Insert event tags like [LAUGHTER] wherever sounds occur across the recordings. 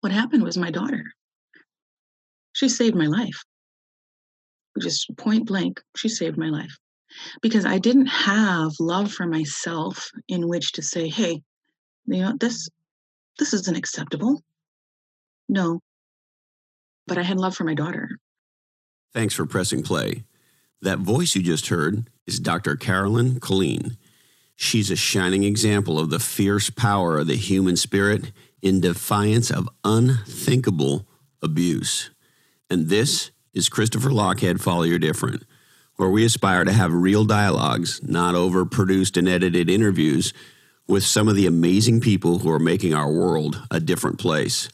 what happened was my daughter. She saved my life. Just point blank, she saved my life. Because I didn't have love for myself in which to say, hey, you know, this this isn't acceptable. No. But I had love for my daughter. Thanks for pressing play. That voice you just heard is Dr. Carolyn Colleen. She's a shining example of the fierce power of the human spirit in defiance of unthinkable abuse. And this is Christopher Lochhead Follow Your Different, where we aspire to have real dialogues, not overproduced and edited interviews, with some of the amazing people who are making our world a different place.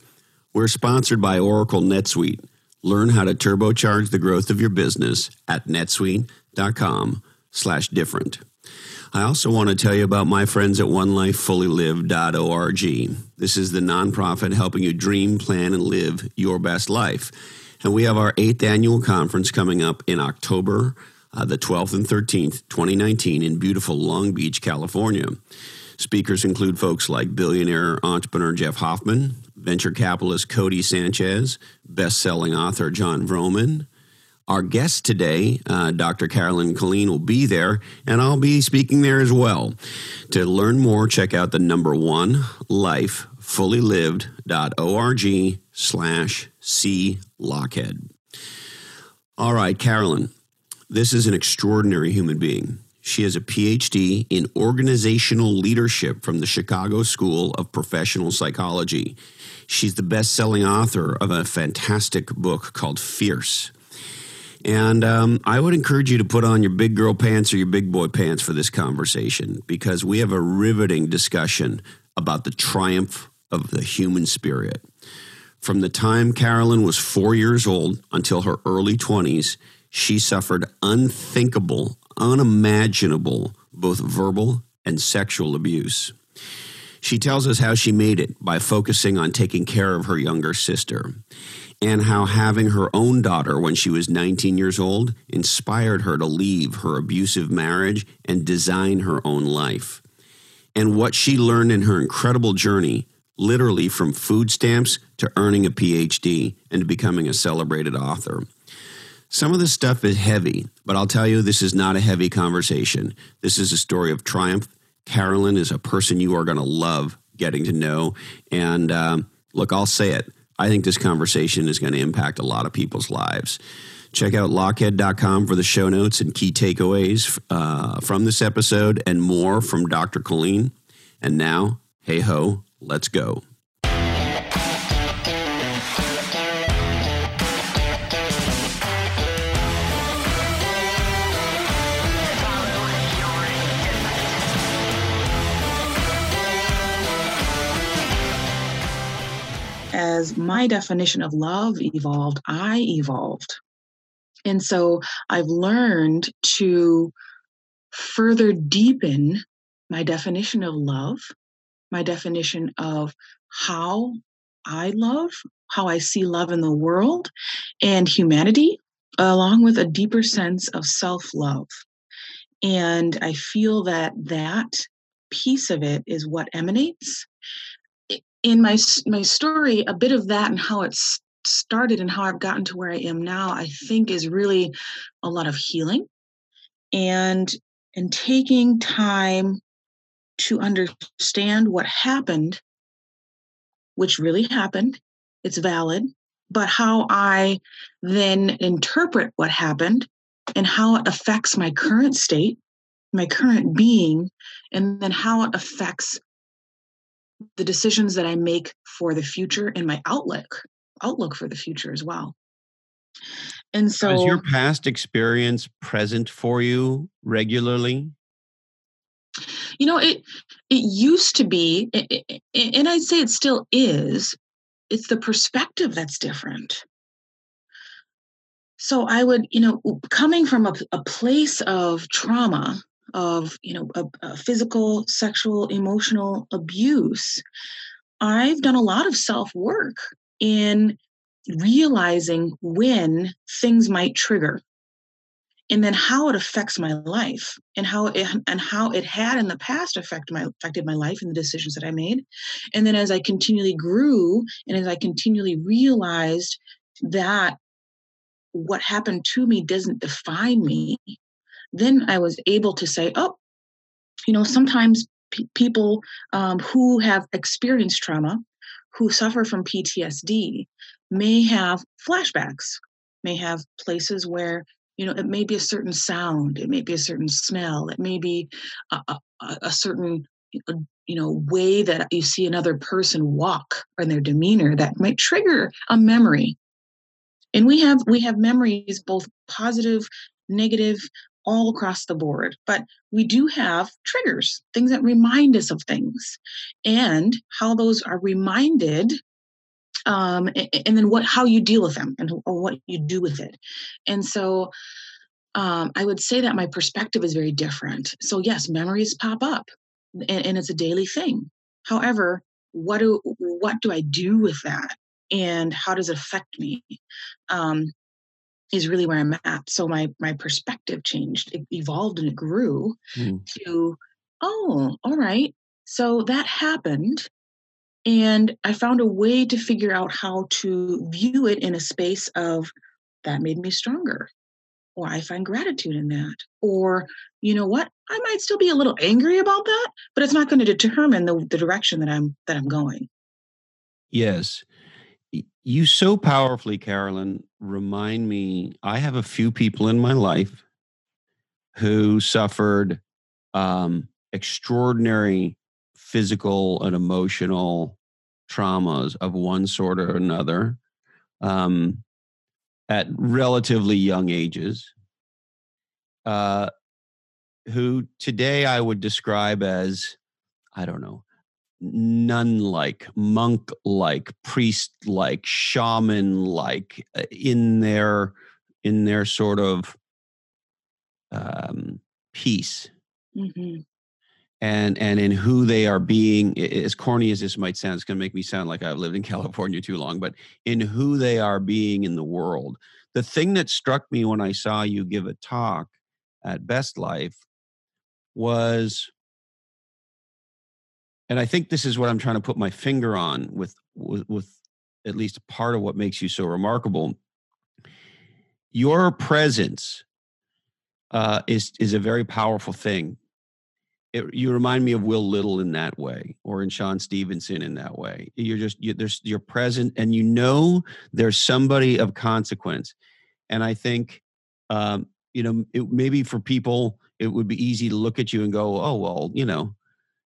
We're sponsored by Oracle NetSuite. Learn how to turbocharge the growth of your business at netsuite.com slash different. I also want to tell you about my friends at onelifefullylived.org. This is the nonprofit helping you dream, plan, and live your best life. And we have our eighth annual conference coming up in October uh, the 12th and 13th, 2019, in beautiful Long Beach, California. Speakers include folks like billionaire entrepreneur Jeff Hoffman, venture capitalist Cody Sanchez, best selling author John Vroman. Our guest today, uh, Dr. Carolyn Colleen, will be there, and I'll be speaking there as well. To learn more, check out the number one life fullylived.org slash C Lochhead. All right, Carolyn, this is an extraordinary human being. She has a PhD in organizational leadership from the Chicago School of Professional Psychology. She's the best selling author of a fantastic book called Fierce. And um, I would encourage you to put on your big girl pants or your big boy pants for this conversation because we have a riveting discussion about the triumph of the human spirit. From the time Carolyn was four years old until her early 20s, she suffered unthinkable, unimaginable, both verbal and sexual abuse. She tells us how she made it by focusing on taking care of her younger sister, and how having her own daughter when she was 19 years old inspired her to leave her abusive marriage and design her own life. And what she learned in her incredible journey literally from food stamps to earning a PhD and to becoming a celebrated author. Some of the stuff is heavy, but I'll tell you, this is not a heavy conversation. This is a story of triumph. Carolyn is a person you are going to love getting to know. And um, look, I'll say it. I think this conversation is going to impact a lot of people's lives. Check out lochhead.com for the show notes and key takeaways uh, from this episode and more from Dr. Colleen. And now, hey ho, Let's go. As my definition of love evolved, I evolved. And so I've learned to further deepen my definition of love my definition of how I love, how I see love in the world and humanity, along with a deeper sense of self love. And I feel that that piece of it is what emanates. In my, my story, a bit of that and how it's started and how I've gotten to where I am now, I think is really a lot of healing and and taking time to understand what happened, which really happened, it's valid, but how I then interpret what happened and how it affects my current state, my current being, and then how it affects the decisions that I make for the future and my outlook, outlook for the future as well. And so is your past experience present for you regularly? You know, it it used to be, and I'd say it still is. It's the perspective that's different. So I would, you know, coming from a, a place of trauma, of you know, a, a physical, sexual, emotional abuse, I've done a lot of self work in realizing when things might trigger and then how it affects my life and how it and how it had in the past affect my affected my life and the decisions that I made. And then as I continually grew and as I continually realized that what happened to me doesn't define me, then I was able to say, oh, you know, sometimes p- people um, who have experienced trauma, who suffer from PTSD, may have flashbacks, may have places where you know it may be a certain sound it may be a certain smell it may be a, a, a certain you know way that you see another person walk or their demeanor that might trigger a memory. And we have we have memories both positive negative all across the board but we do have triggers things that remind us of things and how those are reminded um, and, and, then what how you deal with them and or what you do with it. And so um, i would say that my perspective is very different. So yes memories pop up and, and it's a daily thing. However what do what do i do with that? And how does it affect me? Um, is really where i'm at so my my perspective changed it evolved and it grew mm. to oh all right so that happened and I found a way to figure out how to view it in a space of that made me stronger, or I find gratitude in that, or you know what, I might still be a little angry about that, but it's not going to determine the, the direction that I'm that I'm going. Yes. You so powerfully, Carolyn, remind me. I have a few people in my life who suffered um, extraordinary physical and emotional traumas of one sort or another um, at relatively young ages, uh, who today I would describe as, I don't know, nun like, monk like, priest like, shaman like, uh, in their in their sort of um, peace. Mm-hmm and and in who they are being as corny as this might sound it's going to make me sound like i've lived in [LAUGHS] california too long but in who they are being in the world the thing that struck me when i saw you give a talk at best life was and i think this is what i'm trying to put my finger on with with, with at least part of what makes you so remarkable your presence uh, is is a very powerful thing it, you remind me of Will Little in that way, or in Sean Stephenson in that way. You're just you, there's you're present, and you know there's somebody of consequence. And I think, um, you know, it, maybe for people it would be easy to look at you and go, "Oh well, you know,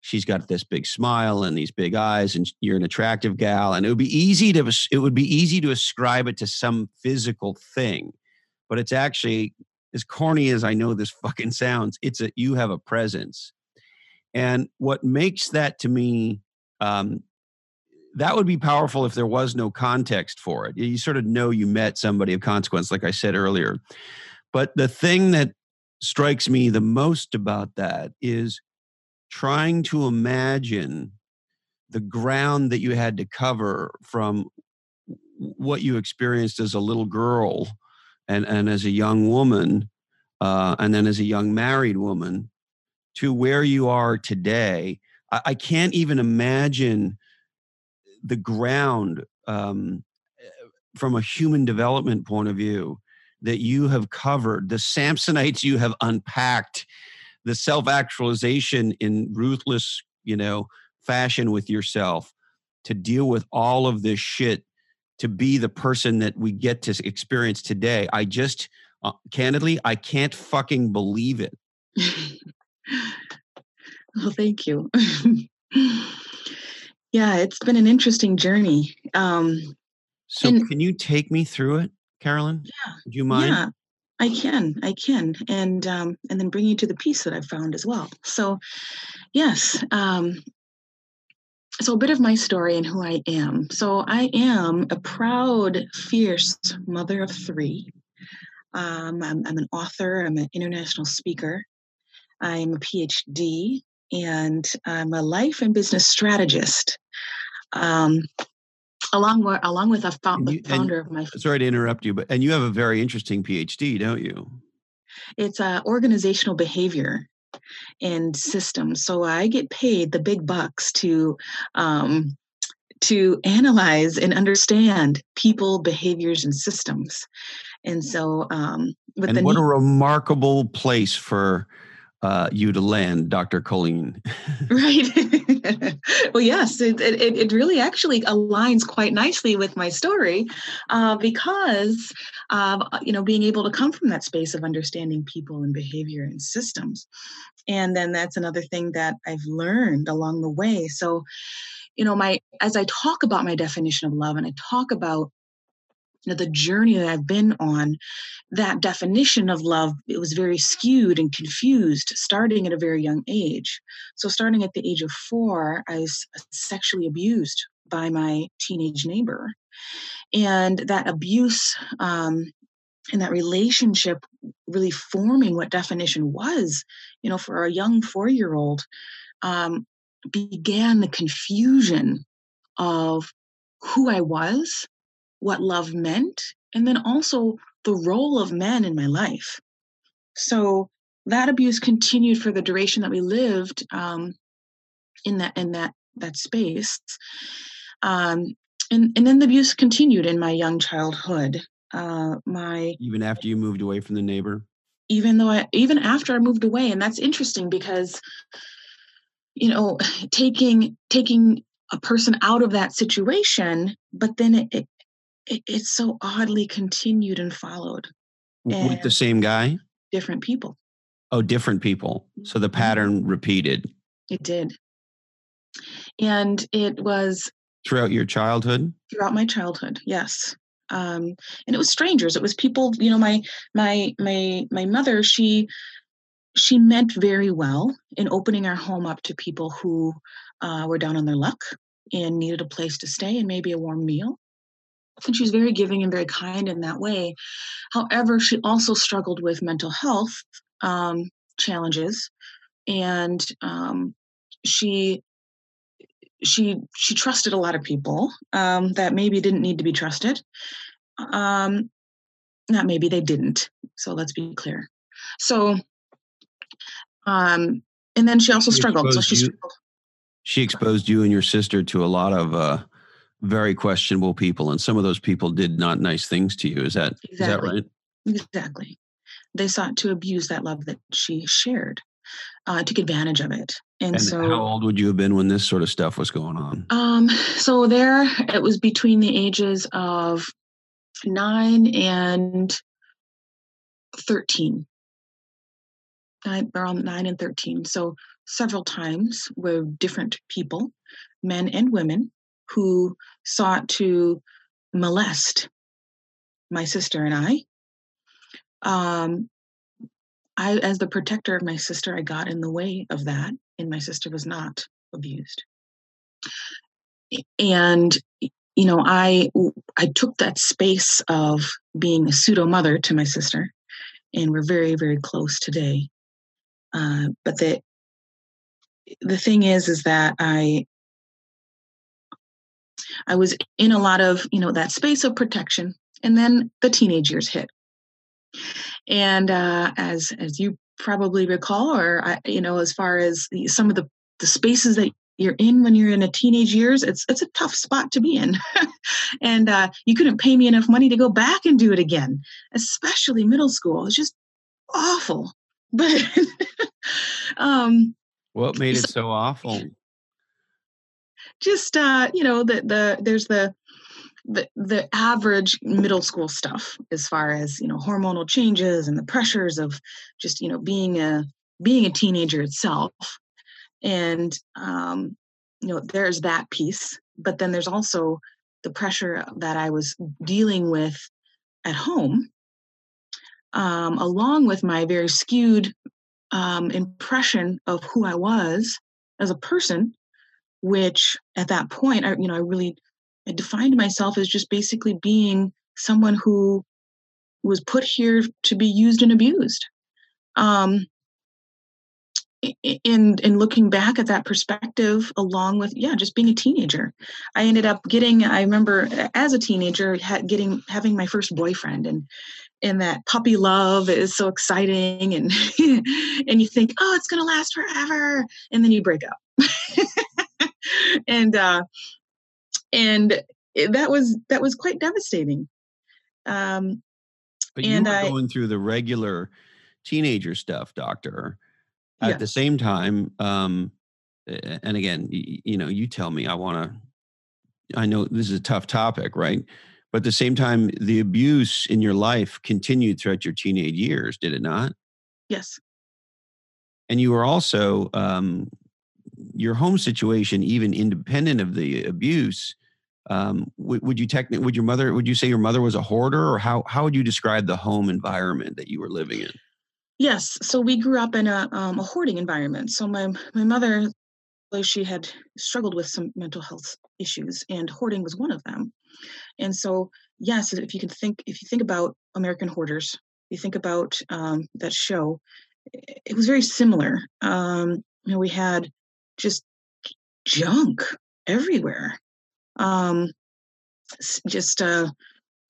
she's got this big smile and these big eyes, and you're an attractive gal." And it would be easy to it would be easy to ascribe it to some physical thing, but it's actually as corny as I know this [LAUGHS] fucking sounds. It's a you have a presence and what makes that to me, um, that would be powerful if there was no context for it. You sort of know you met somebody of consequence, like I said earlier. But the thing that strikes me the most about that is trying to imagine the ground that you had to cover from what you experienced as a little girl and, and as a young woman, uh, and then as a young married woman, to where you are today, I, I can't even imagine the ground um, eh, from a human development point of view that you have covered, the Samsonites you have unpacked, the self actualization in ruthless, you know, fashion with yourself to deal with all of this shit to be the person that we get to experience today. I just, uh, candidly, I can't fucking believe it. [LAUGHS] Well, thank you. [LAUGHS] yeah, it's been an interesting journey. Um, so, and, can you take me through it, Carolyn? Yeah. Do you mind? Yeah, I can. I can, and um, and then bring you to the piece that I found as well. So, yes. Um, so a bit of my story and who I am. So I am a proud, fierce mother of three. Um, I'm, I'm, an author. I'm an international speaker. I'm a PhD and I'm a life and business strategist. Um, along with along with a founder of my. Sorry to interrupt you, but and you have a very interesting PhD, don't you? it's uh, organizational behavior and systems. So I get paid the big bucks to um, to analyze and understand people, behaviors, and systems. And so, um, with and what a remarkable place for uh, you to land, Dr. Colleen. [LAUGHS] right. [LAUGHS] well, yes, it, it, it really actually aligns quite nicely with my story uh, because of, you know, being able to come from that space of understanding people and behavior and systems. And then that's another thing that I've learned along the way. So, you know, my as I talk about my definition of love and I talk about you know, the journey that I've been on, that definition of love, it was very skewed and confused starting at a very young age. So, starting at the age of four, I was sexually abused by my teenage neighbor. And that abuse um, and that relationship really forming what definition was, you know, for a young four year old, um, began the confusion of who I was what love meant, and then also the role of men in my life. So that abuse continued for the duration that we lived um, in that in that that space. Um, and, and then the abuse continued in my young childhood. Uh, my even after you moved away from the neighbor. Even though I even after I moved away, and that's interesting because you know [SIGHS] taking taking a person out of that situation, but then it, it it, it's so oddly continued and followed. And With the same guy? Different people. Oh, different people. So the mm-hmm. pattern repeated. It did. And it was throughout your childhood? Throughout my childhood, yes. Um, and it was strangers. It was people, you know, my my my my mother, she she meant very well in opening our home up to people who uh, were down on their luck and needed a place to stay and maybe a warm meal and she was very giving and very kind in that way. However, she also struggled with mental health um, challenges, and um, she she she trusted a lot of people um, that maybe didn't need to be trusted. Um, not maybe they didn't. So let's be clear. So, um, and then she also she struggled. So she you, struggled. She exposed you and your sister to a lot of uh, very questionable people, and some of those people did not nice things to you. Is that exactly. is that right? Exactly. They sought to abuse that love that she shared, uh, took advantage of it. And, and, so, how old would you have been when this sort of stuff was going on? Um, so there, it was between the ages of nine and thirteen. Nine, around nine and thirteen. So several times with different people, men and women, who sought to molest my sister and I. Um, I, as the protector of my sister, I got in the way of that, and my sister was not abused. And you know, I I took that space of being a pseudo mother to my sister, and we're very very close today. Uh, but the the thing is, is that I I was in a lot of, you know, that space of protection. And then the teenage years hit. And uh, as as you probably recall, or you know, as far as the, some of the the spaces that you're in when you're in a teenage years, it's it's a tough spot to be in. [LAUGHS] and uh, you couldn't pay me enough money to go back and do it again, especially middle school. It's just awful. [LAUGHS] But [LAUGHS] um, what made it so awful? Just uh, you know the the there's the the the average middle school stuff as far as you know hormonal changes and the pressures of just you know being a being a teenager itself. And um you know there's that piece but then there's also the pressure that i was dealing with at home um, along with my very skewed um, impression of who i was as a person which at that point I, you know i really I defined myself as just basically being someone who was put here to be used and abused. Um in in looking back at that perspective along with yeah just being a teenager i ended up getting i remember as a teenager getting having my first boyfriend and and that puppy love is so exciting and [LAUGHS] and you think oh it's going to last forever and then you break up [LAUGHS] [LAUGHS] and uh and that was that was quite devastating. Um but you and were I- going through the regular teenager stuff doctor. At the same time um and again y- you know you tell me i want to i know this is a tough topic right? But at the same time the abuse in your life continued throughout your teenage years did it not? Yes. And you were also um, your home situation even independent of the abuse um, would, would you technically would your mother would you say your mother was a hoarder or how how would you describe the home environment that you were living in Yes. So we grew up in a, um, a hoarding environment. So my my mother, she had struggled with some mental health issues, and hoarding was one of them. And so, yes, if you can think, if you think about American Hoarders, you think about um, that show. It was very similar. Um, you know, we had just junk everywhere. Um, just uh,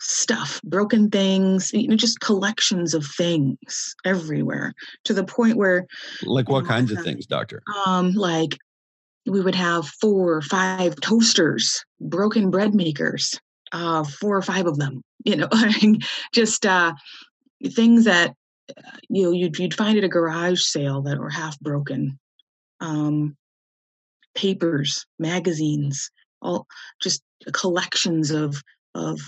stuff, broken things, you know, just collections of things everywhere to the point where, like what kinds of things doctor um, like we would have four or five toasters, broken bread makers, uh, four or five of them, you know, [LAUGHS] just uh, things that uh, you know you'd, you'd find at a garage sale that were half broken. Um, papers, magazines, all just collections of of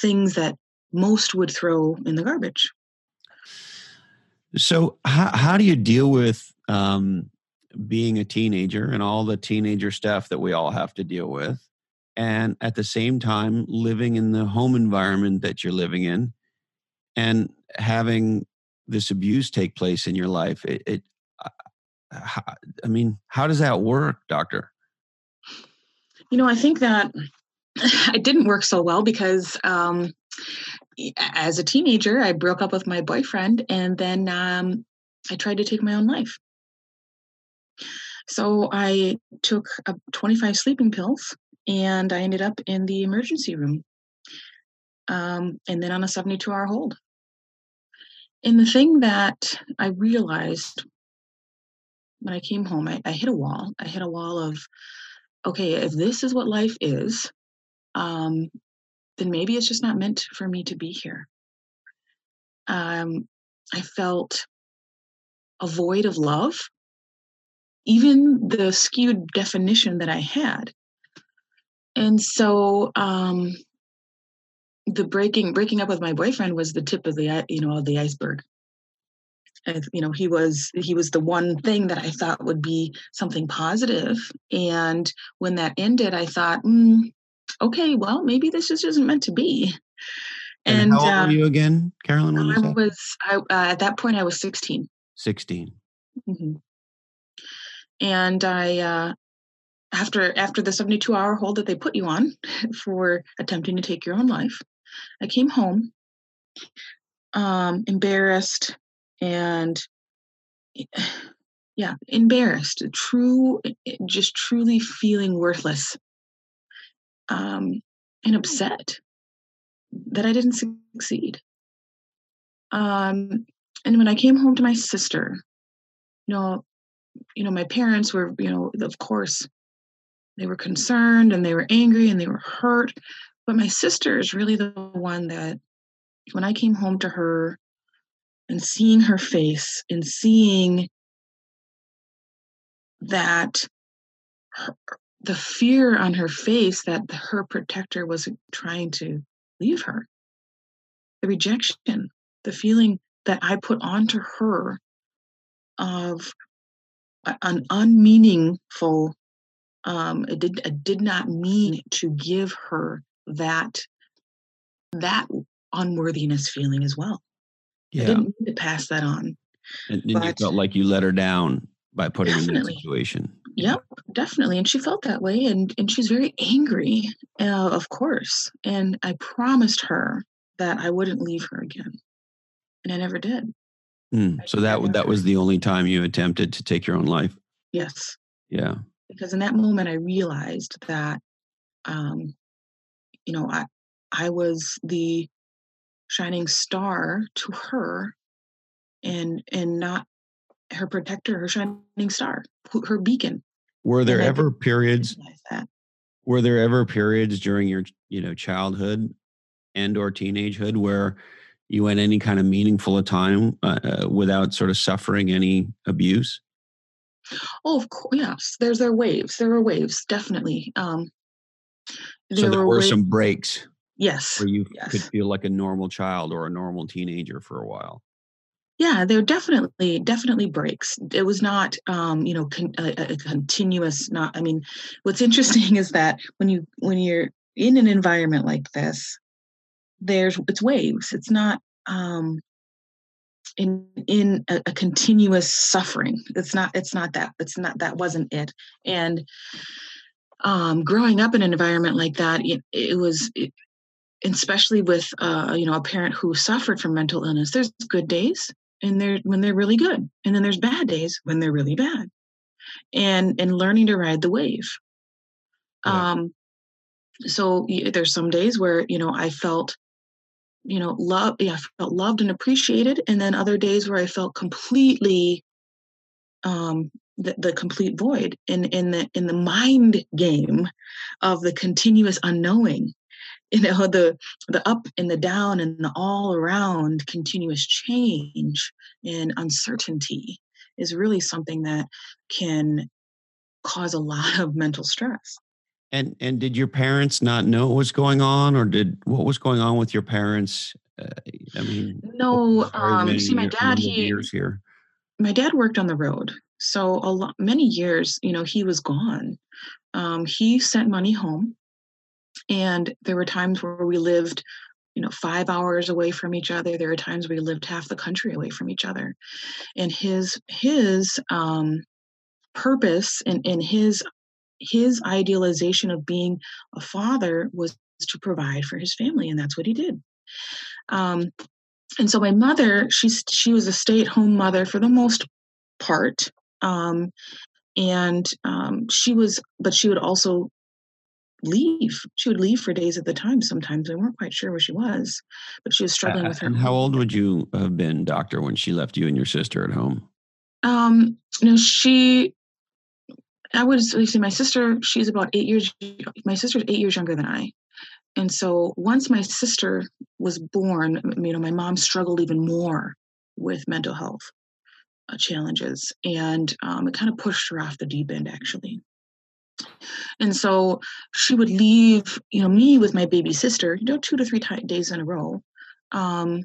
things that most would throw in the garbage. so how, how do you deal with um, being a teenager and all the teenager stuff that we all have to deal with and at the same time living in the home environment that you're living in and having this abuse take place in your life it, it how, i mean how does that work doctor You know, I think that [SIGHS] it didn't work so well because um, as a teenager, I broke up with my boyfriend and then um, I tried to take my own life. So I took uh, 25 sleeping pills and I ended up in the emergency room um, and then on a 72 hour hold. And the thing that I realized when I came home, I, I hit a wall. I hit a wall of, okay, if this is what life is, um, then maybe it's just not meant for me to be here. Um, I felt a void of love, even the skewed definition that I had. And so um, the breaking breaking up with my boyfriend was the tip of the you know of the iceberg. And, you know he was he was the one thing that I thought would be something. And when that ended, I thought, mm, okay, well maybe this just isn't meant to be. and, how old uh, were you again carolyn I was I, uh, at that point I was 16. 16 hmm And I, uh, after after the 72 hour hold that they put you on [LAUGHS] for attempting to take your own life, I came home, um, embarrassed and [SIGHS] yeah, embarrassed, true, just truly feeling worthless, um, and upset that I didn't succeed. Um, and when I came home to my sister, you know, you know, my parents were, you know, of course, they were concerned and they were angry and they were hurt. But my sister is really the one that, when I came home to her and seeing her face and seeing that her, the fear on her face that her protector was trying to leave her, the rejection, the feeling that I put onto her of an unmeaningful um it did it did not mean to give her that that unworthiness feeling as well i didn't mean to pass that on and, and you felt like you let her down by putting her in that situation. Yep definitely and she felt that way and and she's very angry uh, of course and i promised her that i wouldn't leave her again and i never did. Mm, I so that w- that was the only time you attempted to take your own life? Yes. Yeah. Because in that moment i realized that um you know i i was the shining star to her and and not her protector her shining star her beacon. Were there ever periods were there ever periods during your you know childhood and or teenagehood where you went any kind of meaningful time uh, uh, without sort of suffering any abuse? Oh of course yes there's there waves there were waves definitely um there so there were, were some breaks yes where you yes. could feel like a normal child or a normal teenager for a while. Yeah there definitely definitely breaks. It was not um you know con- a, a, continuous not i mean what's [LAUGHS] interesting is that when you when you're in an environment like this there's it's waves. It's not um in in a, a, continuous suffering. It's not it's not that it's not that wasn't it. And um growing up in an environment like that it, it was it, especially with uh you know a parent who suffered from mental illness there's good days and they're when they're really good and then there's bad days when they're really bad and and learning to ride the wave yeah. um so there's some days where you know i felt you know love yeah, i felt loved and appreciated and then other days where i felt completely um the, the complete void in in the in the mind game of the continuous unknowing you know the the up and the down and the all around continuous change and uncertainty is really something that can cause a lot of mental stress and and did your parents not know what was going on, or did what was going on with your parents? Uh, I mean, no. Um, see, my dad he years here. My dad worked on the road, so a lot many years. You know, he was gone. Um, he sent money home, and there were times where we lived you know five hours away from each other there were times we lived half the country away from each other and his his um purpose and, and his his idealization of being a father was to provide for his family, and that's what he did. Um, and so my mother, she's she was a stay-at-home mother for the most part, um, and um, she was, but she would also leave. She would leave for days at the time. Sometimes we weren't quite sure where she was, but she was struggling uh, with her. And how old would you have been, doctor, when she left you and your sister at home? Um, you know, she I would say my sister, she's about eight years, my sister's eight years younger than I. And so once my sister was born, you know, my mom struggled even more with mental health uh, challenges. And um, it kind of pushed her off the deep end, actually. And so she would leave, you know, me with my baby sister, you know, two to three t- days in a row. Um,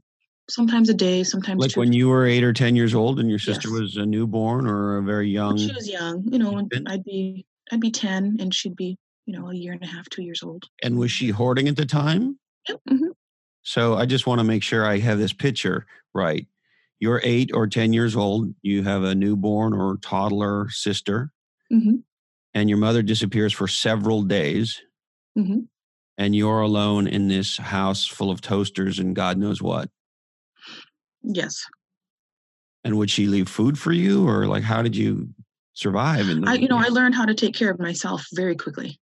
sometimes a day, sometimes like two. when you were eight or ten years old, and your sister yes. was a newborn or a very young. When she was young, you know, infant? I'd be I'd be ten, and she'd be you know a year and a half, two years old. And was she hoarding at the time? Yep. Mm-hmm. So I just want to make sure I have this picture right. You're eight or ten years old. You have a newborn or toddler sister, mm-hmm. And your mother disappears for several days. Mm-hmm. And you're alone in this house full of toasters and God knows what. Yes. And would she leave food for you, or like how did you survive? In the, I, you know, I learned how to take care of myself very quickly.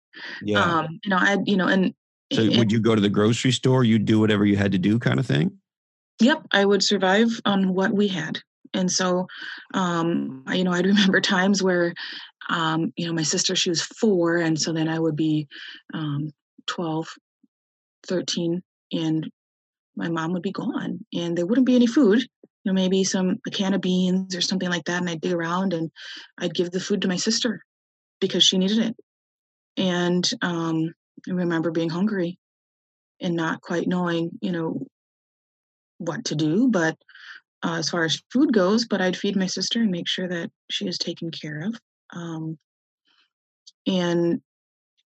Yeah. Um, you know, I, you know, and so would you go to the grocery store? You'd do whatever you had to do, kind of thing. Yep, I would survive on what we had, and so, um, I, you know, I'd remember [LAUGHS] times where, um, you know, my sister she was four, and so then I would be, um, 12, 13, and my mom would be gone and there wouldn't be any food you know maybe some a can of beans or something like that and i'd dig around and i'd give the food to my sister because she needed it. And um, i remember being hungry and not quite knowing you know what to do but uh, as far as food goes but i'd feed my sister and make sure that she is taken care of um, and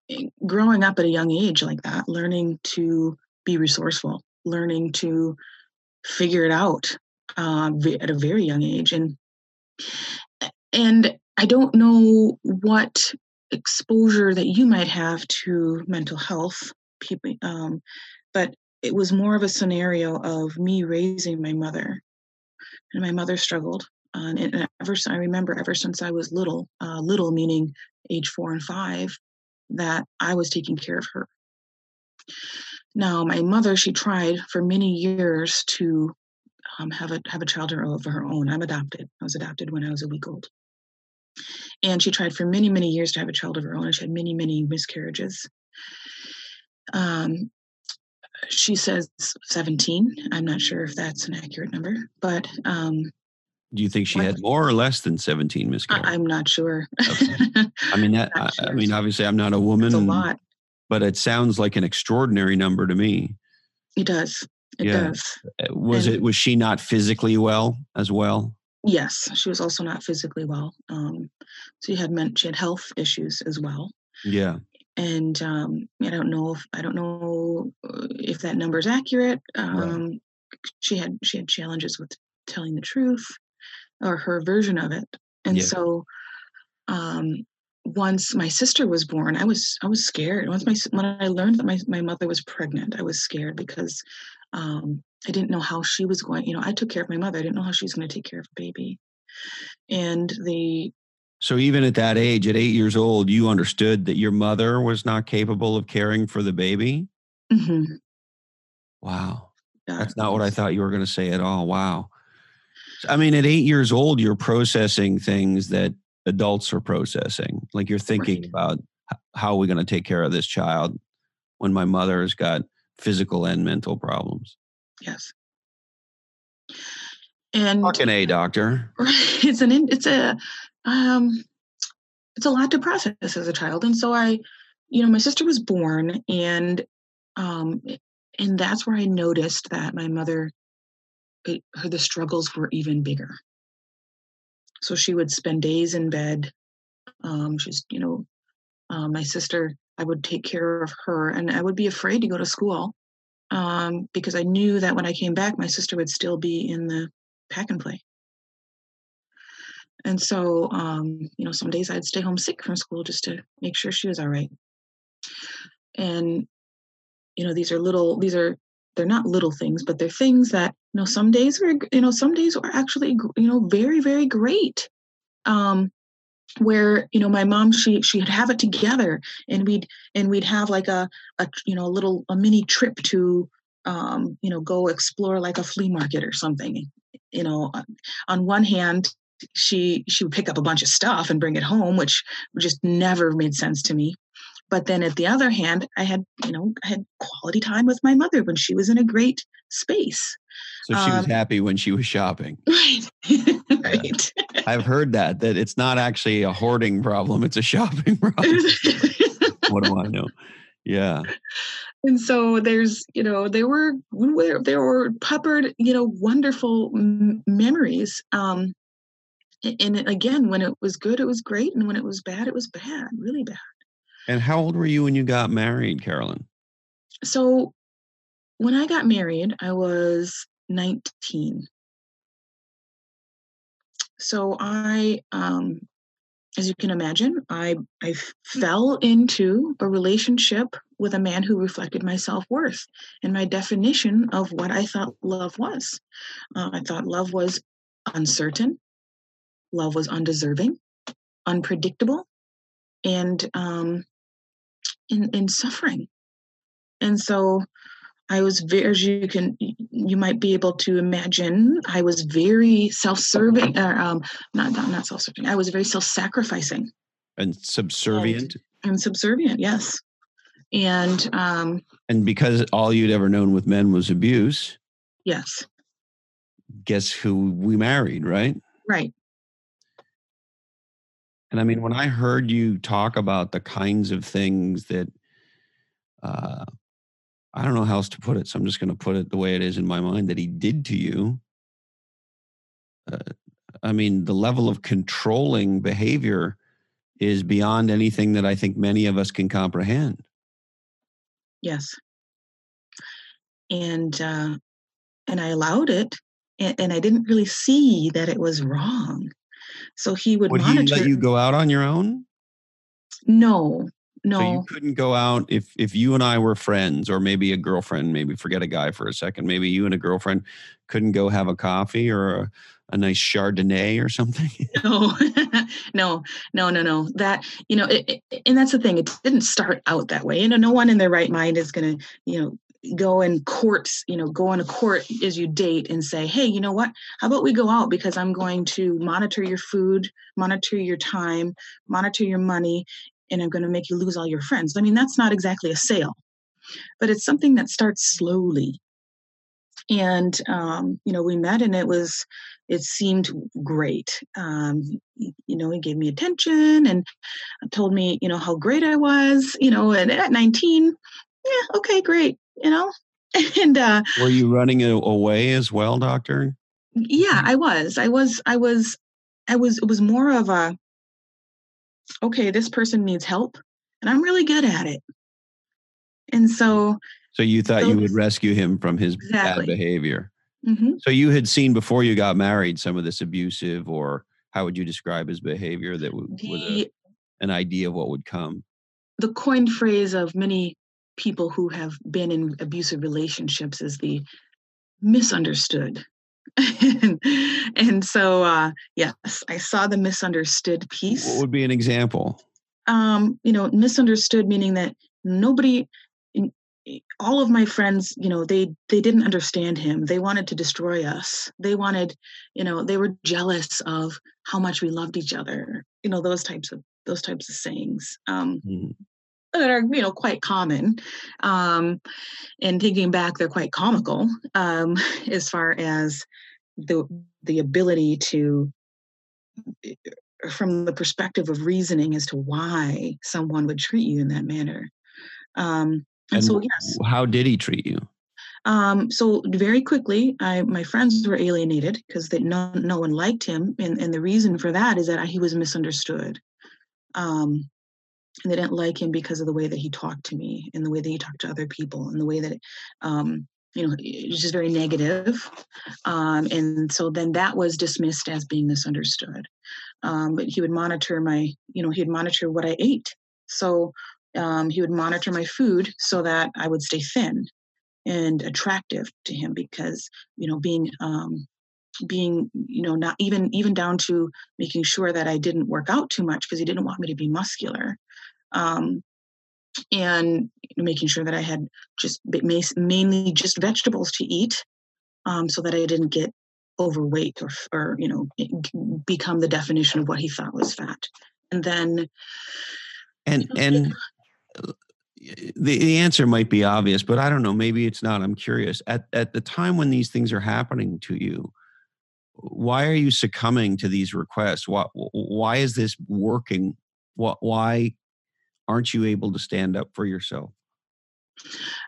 eh, growing up at a young age like that learning to be resourceful learning to figure it out uh, at a very young age and and i don't know what exposure that you might have to mental health people um, but it was more of a scenario of me raising my mother and my mother struggled and, ever i remember ever since i was little uh, little meaning age four and five that i was taking care of her Now, my mother, she tried for many years to um, have a have a child of her own. I'm adopted. I was adopted when I was a week old, and she tried for many many years to have a child of her own. And she had many many miscarriages. Um, she says 17. I'm not sure if that's an accurate number, but um, do you think she had more or less than 17 miscarriages? I'm not sure. Okay. [LAUGHS] I mean, that, I, sure. I, mean, obviously, I'm not a woman. It's a lot. But it sounds like an extraordinary number to me. It does. It yeah. does. Uh, was and it? Was she not physically well as well? Yes, she was also not physically well. Um, so she had meant she had health issues as well. Yeah. And um, I don't know if I don't know uh, if that number is accurate. Um, right. She had she had challenges with telling the truth or her version of it. And yeah. so um, once my sister was born, I was I was scared. Once my when I learned that my, my mother was pregnant, I was scared because um, I didn't know how she was going. You know, I took care of my mother. I didn't know how she was going to take care of a baby. And the so even at that age, at eight years old, you understood that your mother was not capable of caring for the baby. Mm-hmm. Wow, that's not what I thought you were going to say at all. Wow. I mean, at eight years old, you're processing things that adults are processing. Like you're thinking right. about how are we going to take care of this child when my mother has got physical and mental problems. Yes. And fucking a doctor. [LAUGHS] It's an it's a um it's a lot to process as a child. And so I, you know, my sister was born and um and that's where I noticed that my mother it, her the struggles were even bigger. So she would spend days in bed. Um, she's, you know, uh, my sister. I would take care of her, and I would be afraid to go to school um, because I knew that when I came back, my sister would still be in the pack and play. And so, um, you know, some days I'd stay home sick from school just to make sure she was all right. And, you know, these are little, these are they're not little things, but they're things that you know some days were you know some days were actually you know very very great. Um, where you know my mom she she'd have it together and we'd and we'd have like a a you know a little a mini trip to um, you know go explore like a flea market or something you know on one hand she she would pick up a bunch of stuff and bring it home which just never made sense to me but then at the other hand, I had, you know, I had quality time with my mother when she was in a great space. So she was um, happy when she was shopping. Right. [LAUGHS] right. I've heard that, that it's not actually a hoarding problem, it's a shopping [LAUGHS] problem. [LAUGHS] what do I know? Yeah. And so there's, you know, there were there were peppered, you know, wonderful m- memories. Um, and again, when it was good, it was great, and when it was bad, it was bad, really bad. And how old were you when you got married, Carolyn? So when I got married, I was 19. So I, um, as you can imagine, I I fell into a relationship with a man who reflected my self worth and my definition of what I thought love was. Uh, I thought love was uncertain, love was undeserving, unpredictable, and um, in, in suffering. And so I was very, as you can, you might be able to imagine, I was very self-serving, uh, um, not, not, not self-serving, I was very self-sacrificing. And subservient? And, and subservient, yes. And, um, and because all you'd ever known with men was abuse. Yes. Guess who we married, right? Right. And I mean, when I heard you talk about the kinds of things that, uh, I don't know how else to put it, so I'm just going to put it the way it is in my mind that he did to you. Uh, I mean, the level of controlling behavior is beyond anything that I think many of us can comprehend. Yes. And uh, and I allowed it, and, and I didn't really see that it was wrong. So he would, would monitor. He let you go out on your own? No, no. So you couldn't go out if if you and I were friends, or maybe a girlfriend. Maybe forget a guy for a second. Maybe you and a girlfriend couldn't go have a coffee or a, a nice Chardonnay or something. [LAUGHS] no, [LAUGHS] no, no, no, no. That you know, it, it, and that's the thing. It didn't start out that way. You know, no one in their right mind is going to, you know, go in courts, you know, go on a court as you date and say, hey, you know what? How about we go out because I'm going to monitor your food, monitor your time, monitor your money, and I'm going to make you lose all your friends. I mean, that's not exactly a sale, but it's something that starts slowly. And, um, you know, we met and it was, it seemed great. Um, you know, he gave me attention and told me, you know, how great I was, you know, and at 19, yeah, okay, great you know? [LAUGHS] and uh were you running away as well, doctor? Yeah, I was. I was I was I was it was more of a okay, this person needs help and I'm really good at it. And so So you thought so, you would rescue him from his exactly. bad behavior. Mm-hmm. So you had seen before you got married some of this abusive or how would you describe his behavior that was a, an idea of what would come? The coined phrase of many people who have been in abusive relationships is the misunderstood. And, [LAUGHS] and, so, uh, yes, I saw the misunderstood piece. What would be an example? Um, you know, misunderstood meaning that nobody, all of my friends, you know, they they didn't understand him. They wanted to destroy us. They wanted, you know, they were jealous of how much we loved each other. You know, those types of those types of sayings. Um, mm-hmm that are you know quite common um, and thinking back they're quite comical um, [LAUGHS] as far as the the ability to eh, from the perspective of reasoning as to why someone would treat you in that manner. Um, and, and so yes. how did he treat you? Um, so very quickly, I, my friends were alienated because that no, no one liked him, and, and the reason for that is that he was misunderstood. Um, and they didn't like him because of the way that he talked to me and the way that he talked to other people and the way that um, you know just very negative. Um, and so then that was dismissed as being misunderstood um, but he would monitor my you know he would monitor what i ate so um, he would monitor my food so that i would stay thin and attractive to him because you know being um, being you know not even even down to making sure that i didn't work out too much because he didn't want me to be muscular um, and making sure that i had just mainly just vegetables to eat um, so that i didn't get overweight or, or you know become the definition of what he thought was fat and then and and the, the answer might be obvious but i don't know maybe it's not i'm curious at at the time when these things are happening to you why are you succumbing to these requests? Why, why is this working? What why aren't you able to stand up for yourself?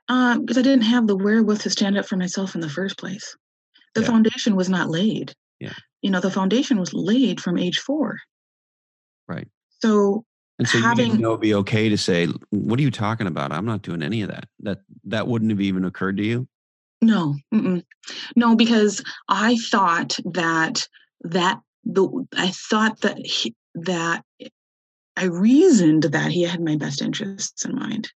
Um, because I didn't have the wherewith to stand up for myself in the first place. The yeah. foundation was not laid. Yeah. You know, the foundation was laid from age four. Right. So and so having, you didn't know it'd be okay to say, "What are you talking about? I'm not doing any of that." That that wouldn't have even occurred to you. No, mm-mm. no, because I thought that that the I thought that he, that I reasoned that he had my best interests in mind,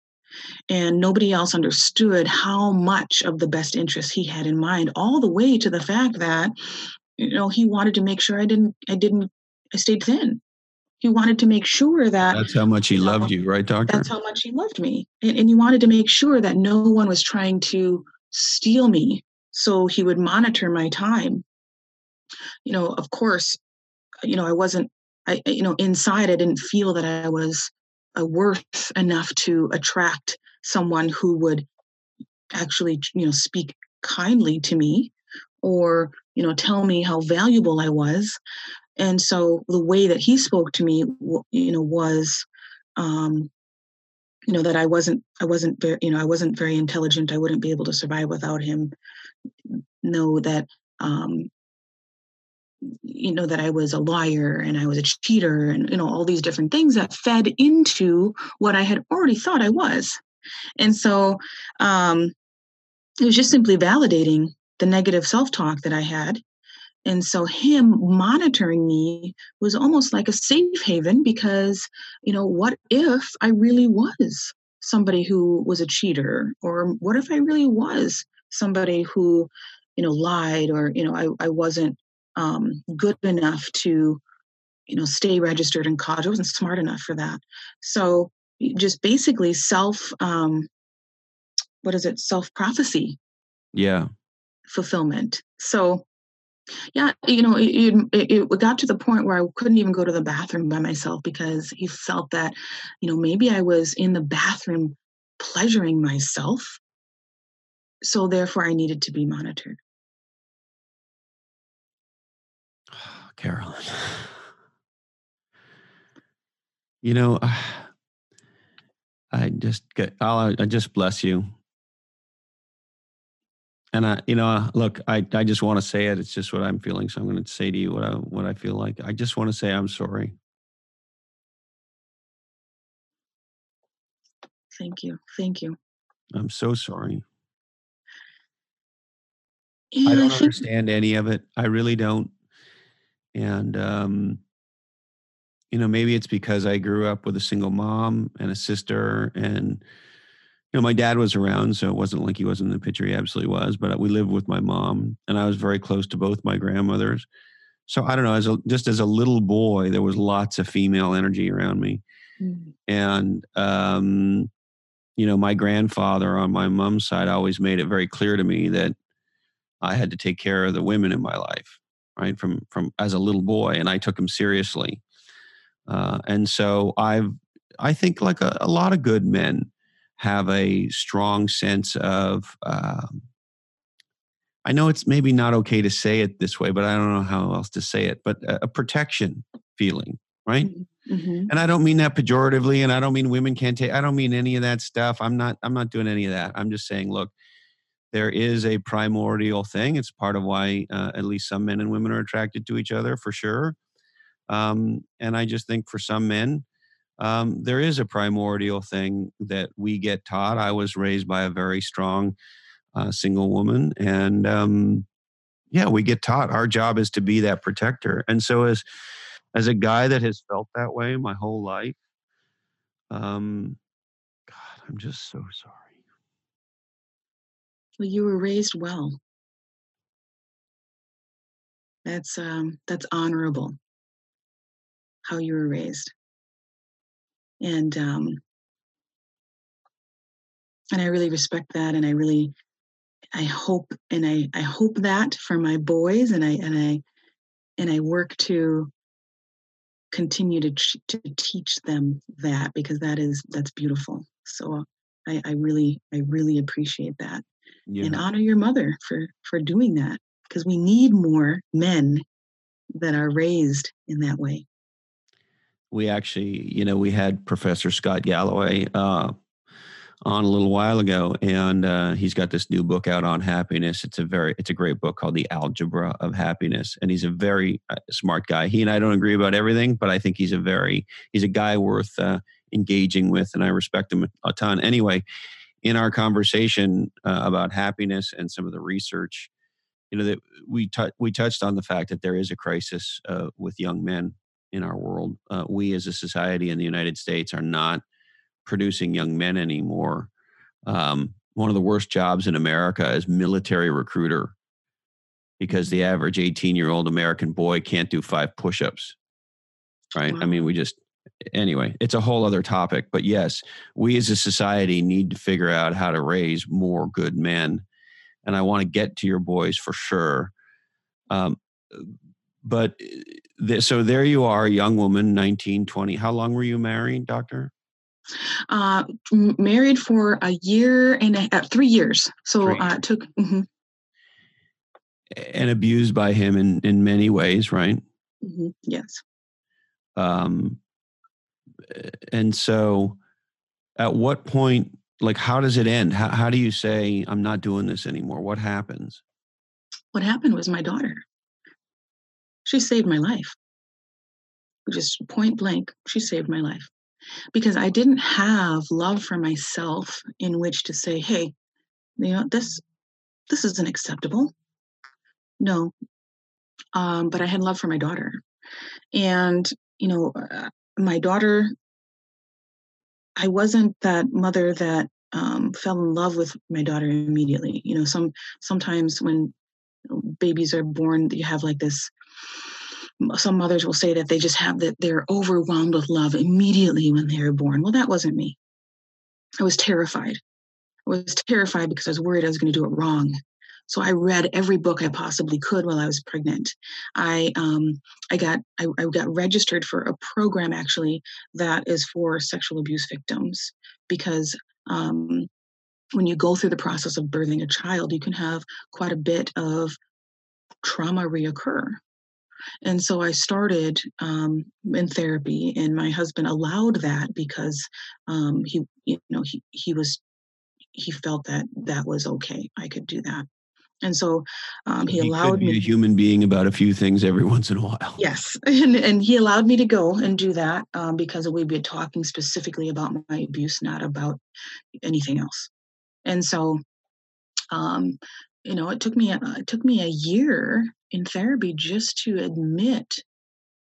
and nobody else understood how much of the best interests he had in mind. All the way to the fact that you know he wanted to make sure I didn't I didn't I stayed thin. He wanted to make sure that that's how much he you loved know, you, right, doctor? That's how much he loved me, and, and he wanted to make sure that no one was trying to steal me so he would monitor my time you know of course you know i wasn't i you know inside i didn't feel that i was a worth enough to attract someone who would actually you know speak kindly to me or you know tell me how valuable i was. And so the way that he spoke to me you know was um you know that i wasn't i wasn't very you know i wasn't very intelligent. I wouldn't be able to survive without him. Know that um you know that i was a liar and i was a cheater and you know all these different things that fed into what i had already thought i was. And so um it was just simply validating the negative self-talk that i had. And so him monitoring me was almost like a safe haven because you know what if i really was somebody who was a cheater? Or what if i really was somebody who you know lied or you know i, I wasn't um, good enough to you know stay registered in college. I wasn't smart enough for that. So just basically self um, what is it? Self prophecy yeah. fulfillment. So yeah you know it, it, it, got to the point where i couldn't even go to the bathroom by myself because he felt that you know maybe i was in the bathroom pleasuring myself. So therefore i needed to be monitored carolyn you know [SIGHS] i just get i just bless you and I, you know, look, I, I just want to say it. It's just what I'm feeling. So I'm going to say to you what I, what I feel like. I just want to say I'm sorry. Thank you. Thank you. I'm so sorry. Yeah, I don't I understand any of it. I really don't. And, um, you know, maybe it's because I grew up with a single mom and a sister and, you know, my dad was around, so it wasn't like he wasn't in the picture. He absolutely was. But we lived with my mom, and I was very close to both my grandmothers. So I don't know. As a, just as a little boy, there was lots of female energy around me, mm-hmm. and um, you know, my grandfather on my mom's side always made it very clear to me that I had to take care of the women in my life, right? From from as a little boy, and I took him seriously. Uh, and so I've, I think, like a, a lot of good men have a strong sense of um, I know it's maybe not okay to say it this way, but I don't know how else to say it, but a, a protection feeling, right? Mm-hmm. mm-hmm. And I don't mean that pejoratively, and I don't mean women can't take. I don't mean any of that stuff. I'm not. I'm not doing any of that. I'm just saying, look, there is a primordial thing. It's part of why uh, at least some men and women are attracted to each other, for sure. Um, and I just think for some men, um, there is a primordial thing that we get taught. I was raised by a very strong uh, single woman, and um, yeah, we get taught our job is to be that protector. And so, as as a guy that has felt that way my whole life, um, God, I'm just so sorry. Well, you were raised well. That's um, that's honorable. How you were raised and um, and I really respect that, and I really I hope and I I hope that for my boys, and I and I and I work to continue to to teach them that because that is that's beautiful. So I, I really I really appreciate that yeah. and honor your mother for for doing that because we need more men that are raised in that way we actually, you know, we had Professor Scott Galloway uh, on a little while ago, and uh, he's got this new book out on happiness. It's a very, it's a great book called The Algebra of Happiness, and he's a very uh, smart guy. He and I don't agree about everything, but I think he's a very, he's a guy worth uh, engaging with, and I respect him a ton. Anyway, in our conversation uh, about happiness and some of the research, you know, that we t- we touched on the fact that there is a crisis uh, with young men in our world. Uh, we as a society in the United States are not producing young men anymore. Um, one of the worst jobs in America is military recruiter because the average 18 year old American boy can't do five push ups. Right. Wow. I mean, we just, anyway, it's a whole other topic. But yes, we as a society need to figure out how to raise more good men. And I want to get to your boys for sure. Um, but th- so there you are, young woman, 19, 20. How long were you married, doctor? Uh, married for a year and a, uh, three years. So three. Uh, took. Mm-hmm. And abused by him in, in many ways, right? Mm-hmm. Yes. Um, and so at what point, like, how does it end? How, how do you say, I'm not doing this anymore? What happens? What happened was my daughter. She saved my life. Just point blank, she saved my life. Because I didn't have love for myself in which to say, hey, you know, this this isn't acceptable. No. um, but I had love for my daughter. And, you know, uh, my daughter, I wasn't that mother that um, fell in love with my daughter immediately. You know, some sometimes when babies are born, you have like this. Some mothers will say that they just have that they're overwhelmed with love immediately when they are born. Well, that wasn't me. I was terrified. I was terrified because I was worried I was going to do it wrong. So I read every book I possibly could while I was pregnant. I um, I got I, I got registered for a program actually that is for sexual abuse victims because um, when you go through the process of birthing a child, you can have quite a bit of trauma reoccur. And so I started um, in therapy, and my husband allowed that because um, he, you know, he he was he felt that that was okay. I could do that. And so um, he, he, allowed me to a human being about a few things every [LAUGHS] once in a while. Yes, [LAUGHS] and and he allowed me to go and do that um, because we'd be talking specifically about my abuse, not about anything else. And so, um, you know, it took me a, it took me a year in therapy just to admit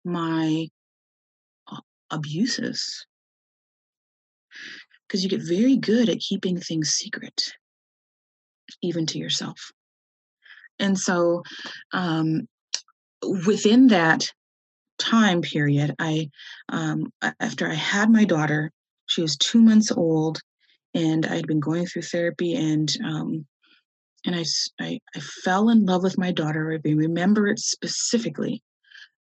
my uh, abuses because you get very good at keeping things secret even to yourself and so um, within that time period, I, um, after I had my daughter, she was two months old, and I had been going through therapy, and um, and I, I, I fell in love with my daughter. I remember it specifically.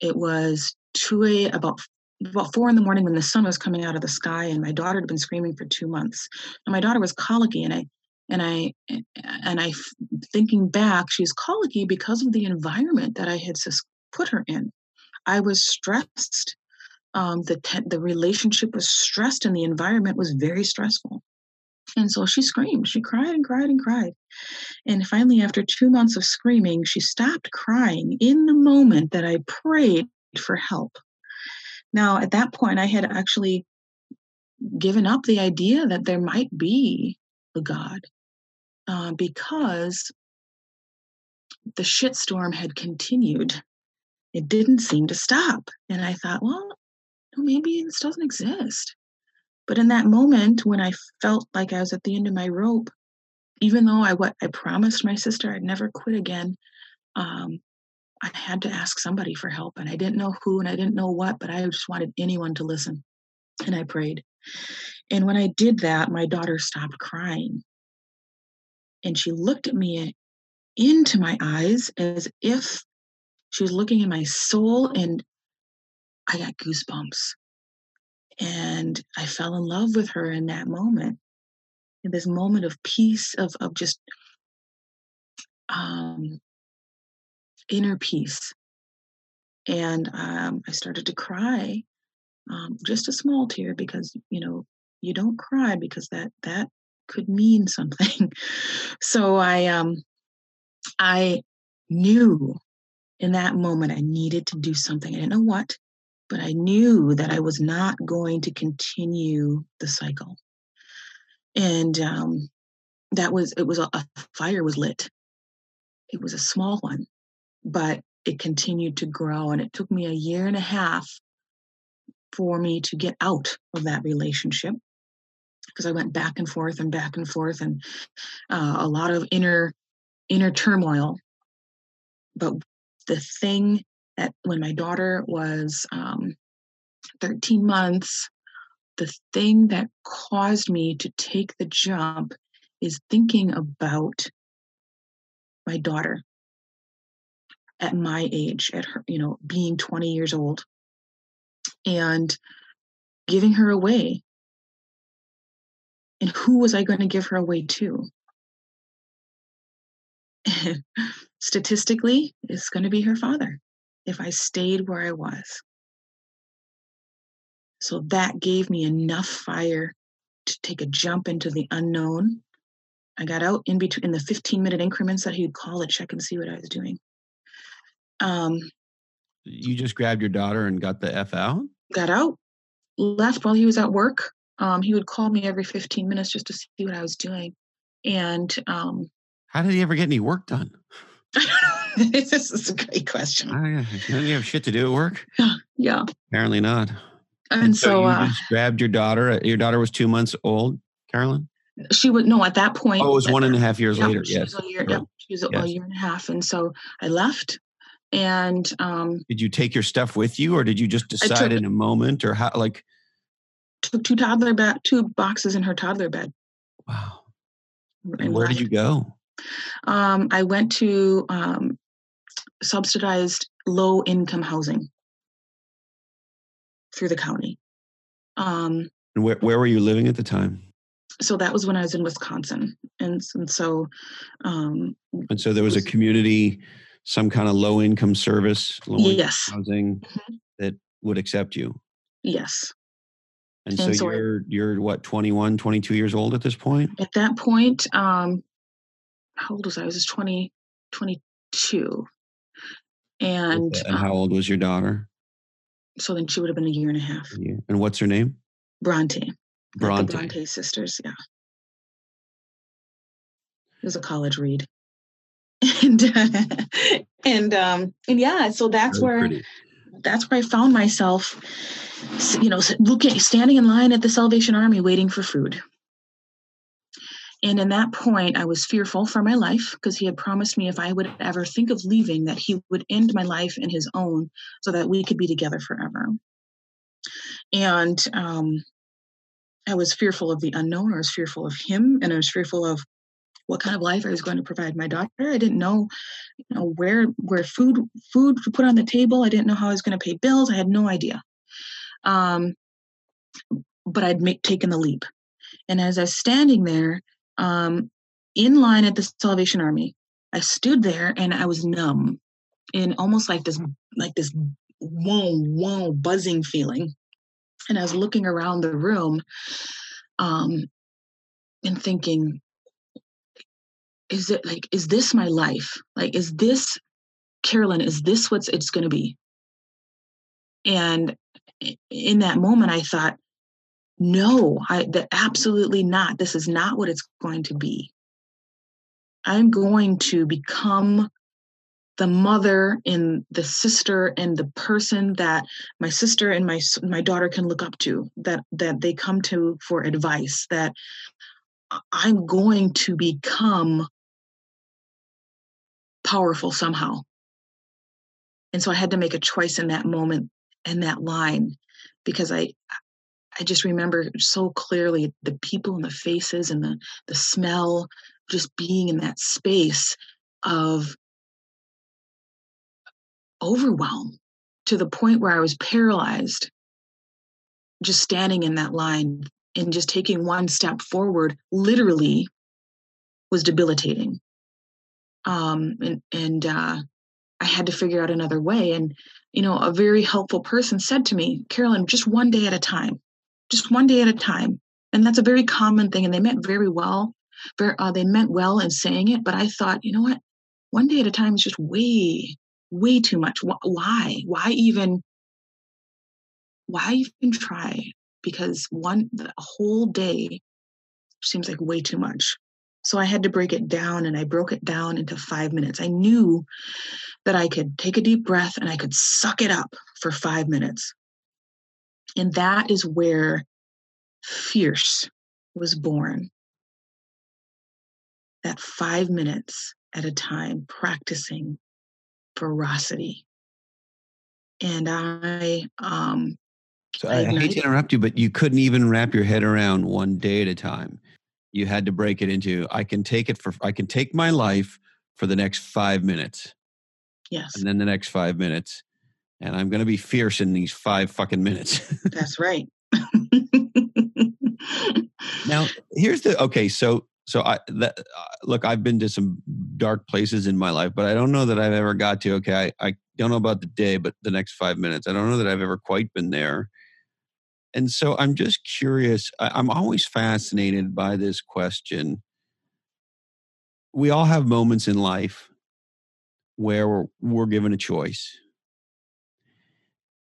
It was two a about about four in the morning when the sun was coming out of the sky, and my daughter had been screaming for two months. And my daughter was colicky, and I and I and I thinking back, she's colicky because of the environment that I had put her in. I was stressed. Um, the te- the relationship was stressed, and the environment was very stressful. And so she screamed. She cried and cried and cried. And finally, after two months of screaming, she stopped crying in the moment that I prayed for help. Now, at that point, I had actually given up the idea that there might be a God uh, because the shitstorm had continued. It didn't seem to stop. And I thought, well, maybe this doesn't exist. But in that moment when I felt like I was at the end of my rope, even though I what I promised my sister I'd never quit again, um, I had to ask somebody for help, and I didn't know who and I didn't know what, but I just wanted anyone to listen, and I prayed. And when I did that, my daughter stopped crying, and she looked at me into my eyes as if she was looking in my soul and I got goosebumps. And I fell in love with her in that moment. In this moment of peace, of, of just um, inner peace. And um, I started to cry, um, just a small tear, because you know you don't cry because that that could mean something. [LAUGHS] so I um I knew in that moment I needed to do something. I didn't know what, but I knew that I was not going to continue the cycle. And um, that was it was a, a fire was lit. It was a small one, but it continued to grow, and it took me a year and a half for me to get out of that relationship because I went back and forth and back and forth and uh, a lot of inner inner turmoil. But the thing that when my daughter was um, 13 months, the thing that caused me to take the jump is thinking about my daughter at my age, at her, you know, being 20 years old and giving her away and who was I going to give her away to? [LAUGHS] Statistically, it's going to be her father if I stayed where I was. So that gave me enough fire to take a jump into the unknown. I got out in between in the 15 minute increments that he would call to check and see what I was doing. Um, you just grabbed your daughter and got the F out? Got out, left while he was at work, um, he would call me every 15 minutes just to see what I was doing. And um, how did he ever get any work done? [LAUGHS] this is a great question. I, don't you have shit to do at work? Yeah, [SIGHS] yeah. Apparently not. And, so, you uh, grabbed your daughter. Your daughter was two months old, Carolyn. she would no at that point. Oh, it was one and a half years yeah, later. She Yes. was a year. Yeah, she was a, a year and a half, and so I left, and um, Did you take your stuff with you, or did you just decide took- in a moment, or how? Like, took two toddler bed, two boxes in her toddler bed. wow. and where did you go? Um, I went to um, subsidized low income housing through the county. Um, And where where were you living at the time? so that was when I was in Wisconsin, and, and so um, And so there was a community, some kind of low income service, low income yes, housing Mhm. that would accept you. yes. And, And so, so you're you're what 21, 22 years old at this point. At that point, um, how old was I? I was just 20, 22. And, Okay, and how um, old was your daughter? so then she would have been a year and a half. Yeah. And what's her name? Bronte. Bronte. The Bronte sisters, yeah. It was a college read. [LAUGHS] And and um and yeah, so that's where pretty. That's where I found myself you know looking standing in line at the Salvation Army waiting for food. And in that point, I was fearful for my life because he had promised me if I would ever think of leaving, that he would end my life in his own so that we could be together forever. And um, I was fearful of the unknown. I was fearful of him, and I was fearful of what kind of life I was going to provide my daughter. I didn't know, you know, where where food food to put on the table. I didn't know how I was going to pay bills. I had no idea. Um, but I'd make, taken the leap, and as I was standing there, um, in line at the Salvation Army, I stood there and I was numb, in almost like this like this whoa whoa buzzing feeling, and I was looking around the room, um, and thinking, is it like is this my life? Like is this carolyn is this what's it's going to be? And in that moment i thought no i that absolutely not. This is not what it's going to be. I'm going to become the mother and the sister and the person that my sister and my my daughter can look up to that that they come to for advice that i'm going to become powerful somehow. And so I had to make a choice in that moment and that line because I I just remember so clearly the people and the faces and the the smell just being in that space of overwhelm to the point where I was paralyzed just standing in that line and just taking one step forward literally was debilitating um, and and uh, I had to figure out another way. And you know, a very helpful person said to me, "Carolyn, just one day at a time, just one day at a time." And that's a very common thing, and they meant very well. Very, uh, they meant well in saying it, but I thought, you know what, one day at a time is just way, way too much. Why? Why even? Why even try? Because one the whole day seems like way too much. So I had to break it down and I broke it down into five minutes. I knew that I could take a deep breath and I could suck it up for five minutes. And that is where Fierce was born. That five minutes at a time practicing ferocity. And I, um, So I I, I hate to interrupt you, but you couldn't even wrap your head around one day at a time. You had to break it into I can take it for I can take my life for the next five minutes, yes, and then the next five minutes, and I'm going to be fierce in these five fucking minutes. that's right. [LAUGHS] now, here's the okay. So, so I that, uh, look. I've been to some dark places in my life, but I don't know that I've ever got to. Okay, I, I don't know about the day, but the next five minutes. I don't know that I've ever quite been there. And so I'm just curious. I'm always fascinated by this question. We all have moments in life where we're, we're given a choice,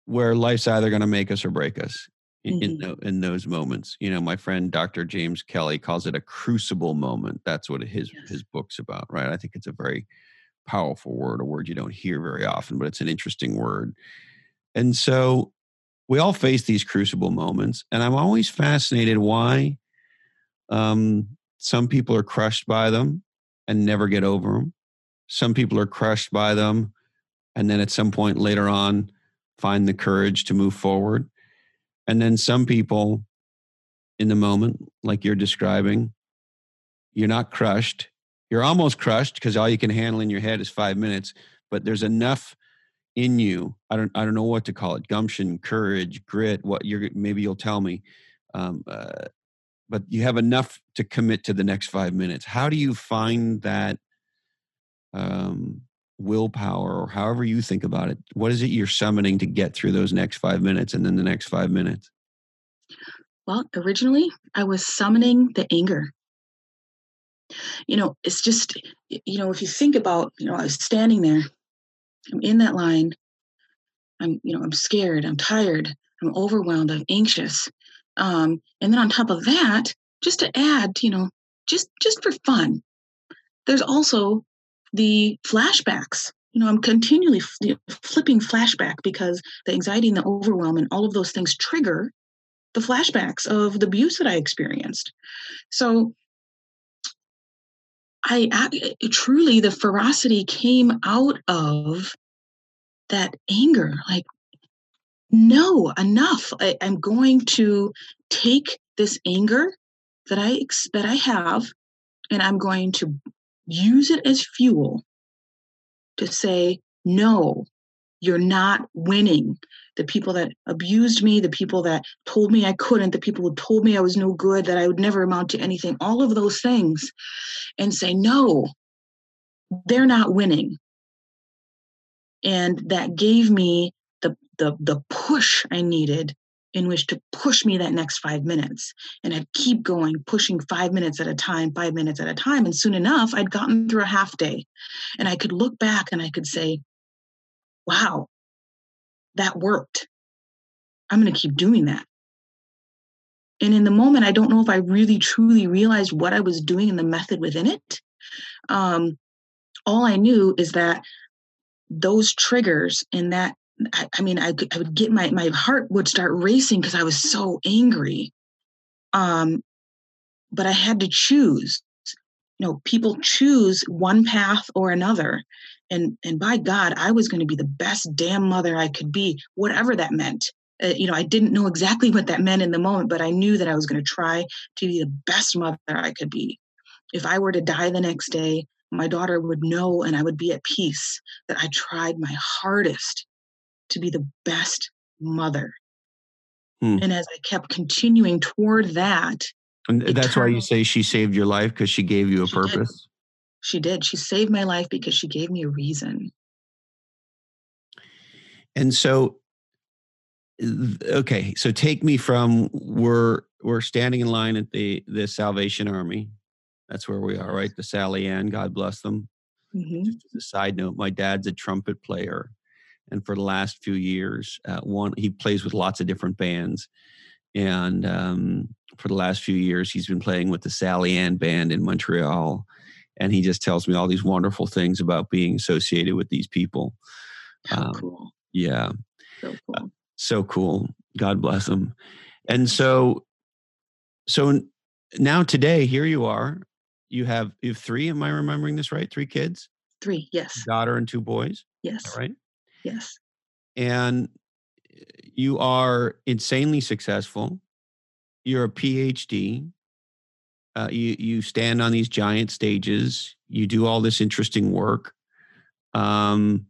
where life's either going to make us or break us in, in, Mhm. tho- in those moments. You know, my friend Dr. James Kelly calls it a crucible moment. That's what his Yes. his book's about, right? I think it's a very powerful word, a word you don't hear very often, but it's an interesting word. And so we all face these crucible moments, and I'm always fascinated why um, some people are crushed by them and never get over them. Some people are crushed by them, and then at some point later on, find the courage to move forward. And then some people in the moment, like you're describing, you're not crushed. You're almost crushed because all you can handle in your head is five minutes, but there's enough in you. I don't I don't know what to call it. Gumption, courage, grit. What you're maybe you'll tell me. Um, uh, but you have enough to commit to the next five minutes. How do you find that um, willpower, or however you think about it? What is it you're summoning to get through those next five minutes and then the next five minutes? Well, originally I was summoning the anger. You know, it's just, you know, if you think about, you know, I was standing there I'm in that line. I'm, you know, I'm scared. I'm tired. I'm overwhelmed. I'm anxious. Um, and then on top of that, just to add, you know, just just for fun, there's also the flashbacks. You know, I'm continually flipping flashback because the anxiety and the overwhelm and all of those things trigger the flashbacks of the abuse that I experienced. So I, I eh, eh, truly the ferocity came out of that anger. Like, no, enough. I, I'm going to take this anger that I that I have, and I'm going to use it as fuel to say, no, you're not winning. The people that abused me, the people that told me I couldn't, the people who told me I was no good, that I would never amount to anything, all of those things, and say, no, they're not winning. And that gave me the, the, the push I needed in which to push me that next five minutes. And I'd keep going, pushing five minutes at a time, five minutes at a time. And soon enough, I'd gotten through a half day. And I could look back and I could say, wow, that worked. I'm going to keep doing that. And in the moment, I don't know if I really truly realized what I was doing and the method within it. Um, all I knew is that those triggers and that, I, I mean, I, I would get my, my heart would start racing because I was so angry. Um, but I had to choose. You know, people choose one path or another and and by god i was going to be the best damn mother i could be whatever that meant. Uh, you know i didn't know exactly what that meant in the moment but i knew that i was going to try to be the best mother i could be. If i were to die the next day my daughter would know and i would be at peace that i tried my hardest to be the best mother. Hmm. and as i kept continuing toward that and that's why you say she saved your life because she gave you a purpose she did. She saved my life because she gave me a reason. And so okay, so take me from we're we're standing in line at the the Salvation Army. That's where we are, right? The Sally Ann, God bless them. Mm-hmm. Just as a side note, my dad's a trumpet player, and for the last few years, uh, one he plays with lots of different bands, and um, for the last few years, he's been playing with the Sally Ann band in Montreal, and he just tells me all these wonderful things about being associated with these people. Um, cool. Yeah. So uh, cool. Uh, so cool. God bless him. And so, so now today, here you are. You have you have three. Am I remembering this right? Three kids. Three. Yes. Daughter and two boys. Yes. Right. Yes. And you are insanely successful. You're a PhD. Uh, you you stand on these giant stages. You do all this interesting work. Um,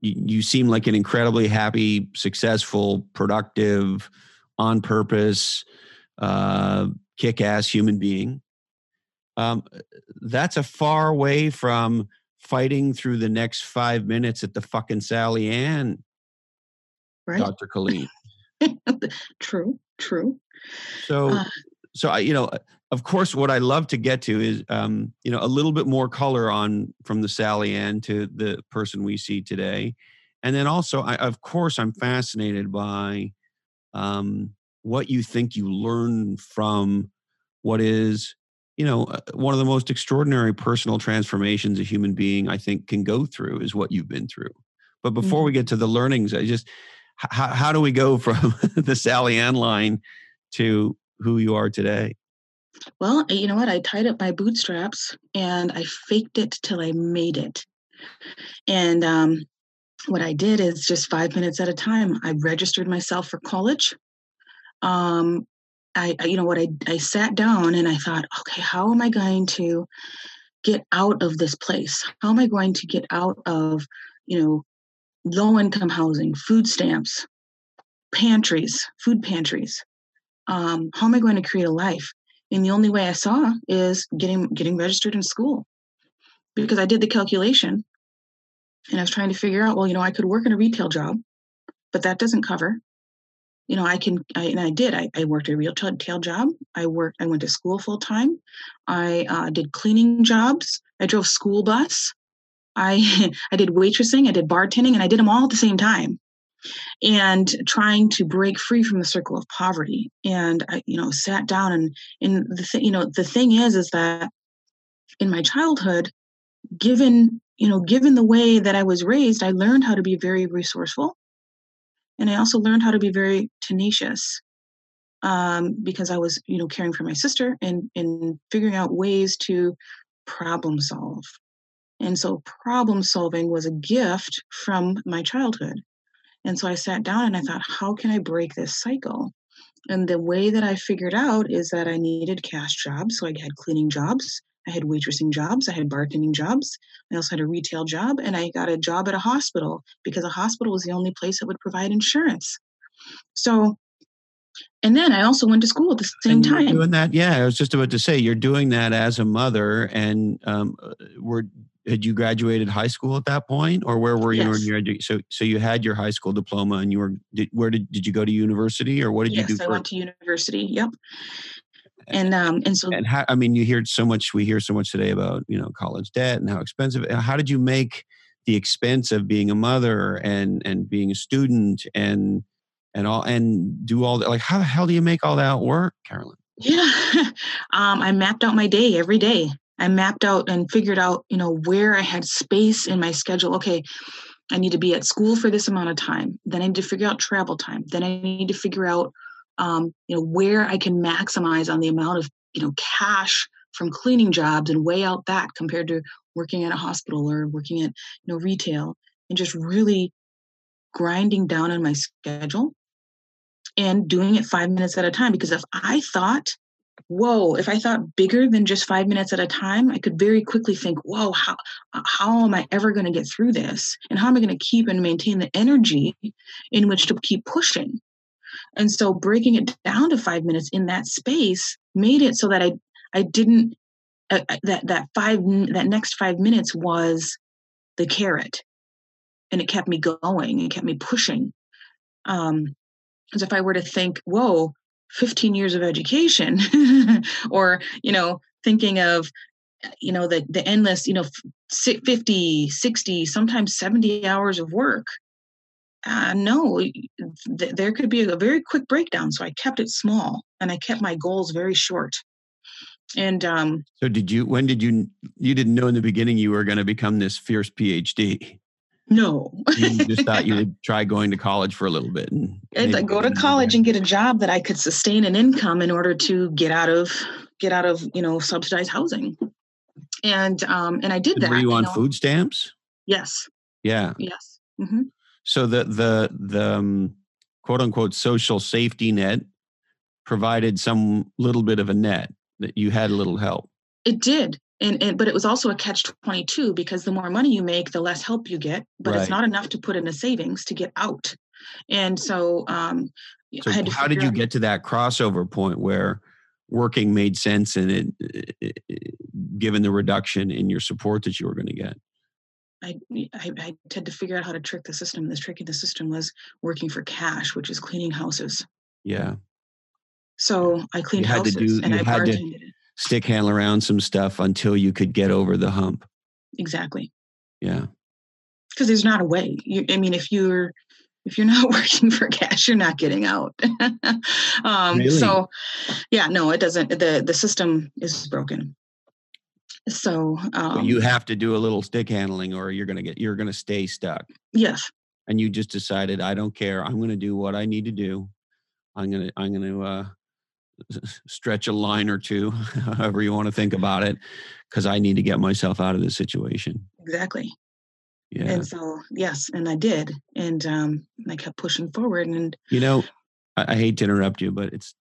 you, you seem like an incredibly happy, successful, productive, on purpose, uh, kick-ass human being. Um, that's a far way from fighting through the next five minutes at the fucking Sally Ann, right. Dr. Colleen. [LAUGHS] true, true. So, uh, so I, you know, of course, what I love to get to is, um, you know, a little bit more color on from the Sally Ann to the person we see today, and then also, I, of course, I'm fascinated by um, what you think you learn from what is you know, uh, one of the most extraordinary personal transformations a human being, I think, can go through is what you've been through. But before mm-hmm. we get to the learnings, I just, how, how do we go from [LAUGHS] the Sally Ann line to who you are today? Well, you know what? I tied up my bootstraps and I faked it till I made it. And um, what I did is just five minutes at a time. I registered myself for college. Um, I, I, you know what? I, I sat down and I thought, okay, how am I going to get out of this place? How am I going to get out of, you know, low income housing, food stamps, pantries, food pantries? Um, how am I going to create a life? And the only way I saw is getting getting registered in school because I did the calculation and I was trying to figure out, well, you know, I could work in a retail job, but that doesn't cover. You know, I can, I, and I did. I, I worked a retail job. I worked. I went to school full time. I uh, did cleaning jobs. I drove school bus. I [LAUGHS] I did waitressing. I did bartending, and I did them all at the same time and trying to break free from the circle of poverty. And i you know sat down and and the th- you know the thing is is that in my childhood given you know given the way that i was raised i learned how to be very resourceful. And i also learned how to be very tenacious um, because i was you know caring for my sister and and figuring out ways to problem solve. And so problem solving was a gift from my childhood and so I sat down and I thought, how can I break this cycle? And the way that I figured out is that I needed cash jobs. So I had cleaning jobs, I had waitressing jobs, I had bartending jobs, I also had a retail job, and I got a job at a hospital because a hospital was the only place that would provide insurance. So, and then I also went to school at the same time. Doing that, yeah. I was just about to say you're doing that as a mother, and um, uh, we're had you graduated high school at that point or where were you yes. in your edu- so so you had your high school diploma and you were did, where did did you go to university or what did yes, you do I went to university yep. And um and so and how I mean you hear so much we hear so much today about you know college debt and how expensive how did you make the expense of being a mother and and being a student and and all and do all that like how the hell do you make all that work Carolyn? Yeah [LAUGHS] um I mapped out my day every day I mapped out and figured out, you know, where I had space in my schedule. Okay, I need to be at school for this amount of time. Then I need to figure out travel time. Then I need to figure out, um, you know, where I can maximize on the amount of, you know, cash from cleaning jobs and weigh out that compared to working at a hospital or working at, you know, retail and just really grinding down on my schedule and doing it five minutes at a time. Because if I thought whoa, if I thought bigger than just five minutes at a time, I could very quickly think, whoa, how, how am I ever going to get through this? And how am I going to keep and maintain the energy in which to keep pushing? And so breaking it down to five minutes in that space made it so that I, I didn't, uh, uh that, that five, that next five minutes was the carrot and it kept me going and kept me pushing. Um, as if I were to think, whoa, 15 years of education [LAUGHS] or you know thinking of you know the the endless you know 50 60 sometimes 70 hours of work. Uh, no th- there could be a very quick breakdown so i kept it small and i kept my goals very short. And um so did you when did you you didn't know in the beginning you were going to become this fierce phd no. you just thought you [LAUGHS] would try going to college for a little bit and go to college and get a job that I could sustain an income in order to get out of get out of, you know, subsidized housing. And um and I did that. Were you on know. food stamps? Yes. Yeah. Yes. Mm-hmm. So the the the um, quote unquote social safety net provided some little bit of a net that you had a little help. It did and, and but it was also a catch 22 because the more money you make the less help you get but right. it's not enough to put in a savings to get out and so um so how did you out, get to that crossover point where working made sense and it, it, it, given the reduction in your support that you were going to get I, I, I had to figure out how to trick the system. This tricking the system was working for cash, which is cleaning houses. Yeah. So I cleaned houses do, and I bartended it stick handle around some stuff until you could get over the hump. Exactly. Yeah. Because there's not a way. You, I mean, if you're if you're [LAUGHS] not working for cash, you're not getting out. [LAUGHS] um, really? So, yeah, no, it doesn't. the The system is broken. So, um, you have to do a little stick handling, or you're gonna get you're gonna stay stuck. Yes. And you just decided, I don't care. I'm gonna do what I need to do. I'm gonna I'm gonna uh, stretch a line or two, [LAUGHS] however you want to think about it, because I need to get myself out of this situation. Exactly. Yeah. And so, yes, and I did, and um, I kept pushing forward. And you know, I, I hate to interrupt you, but it's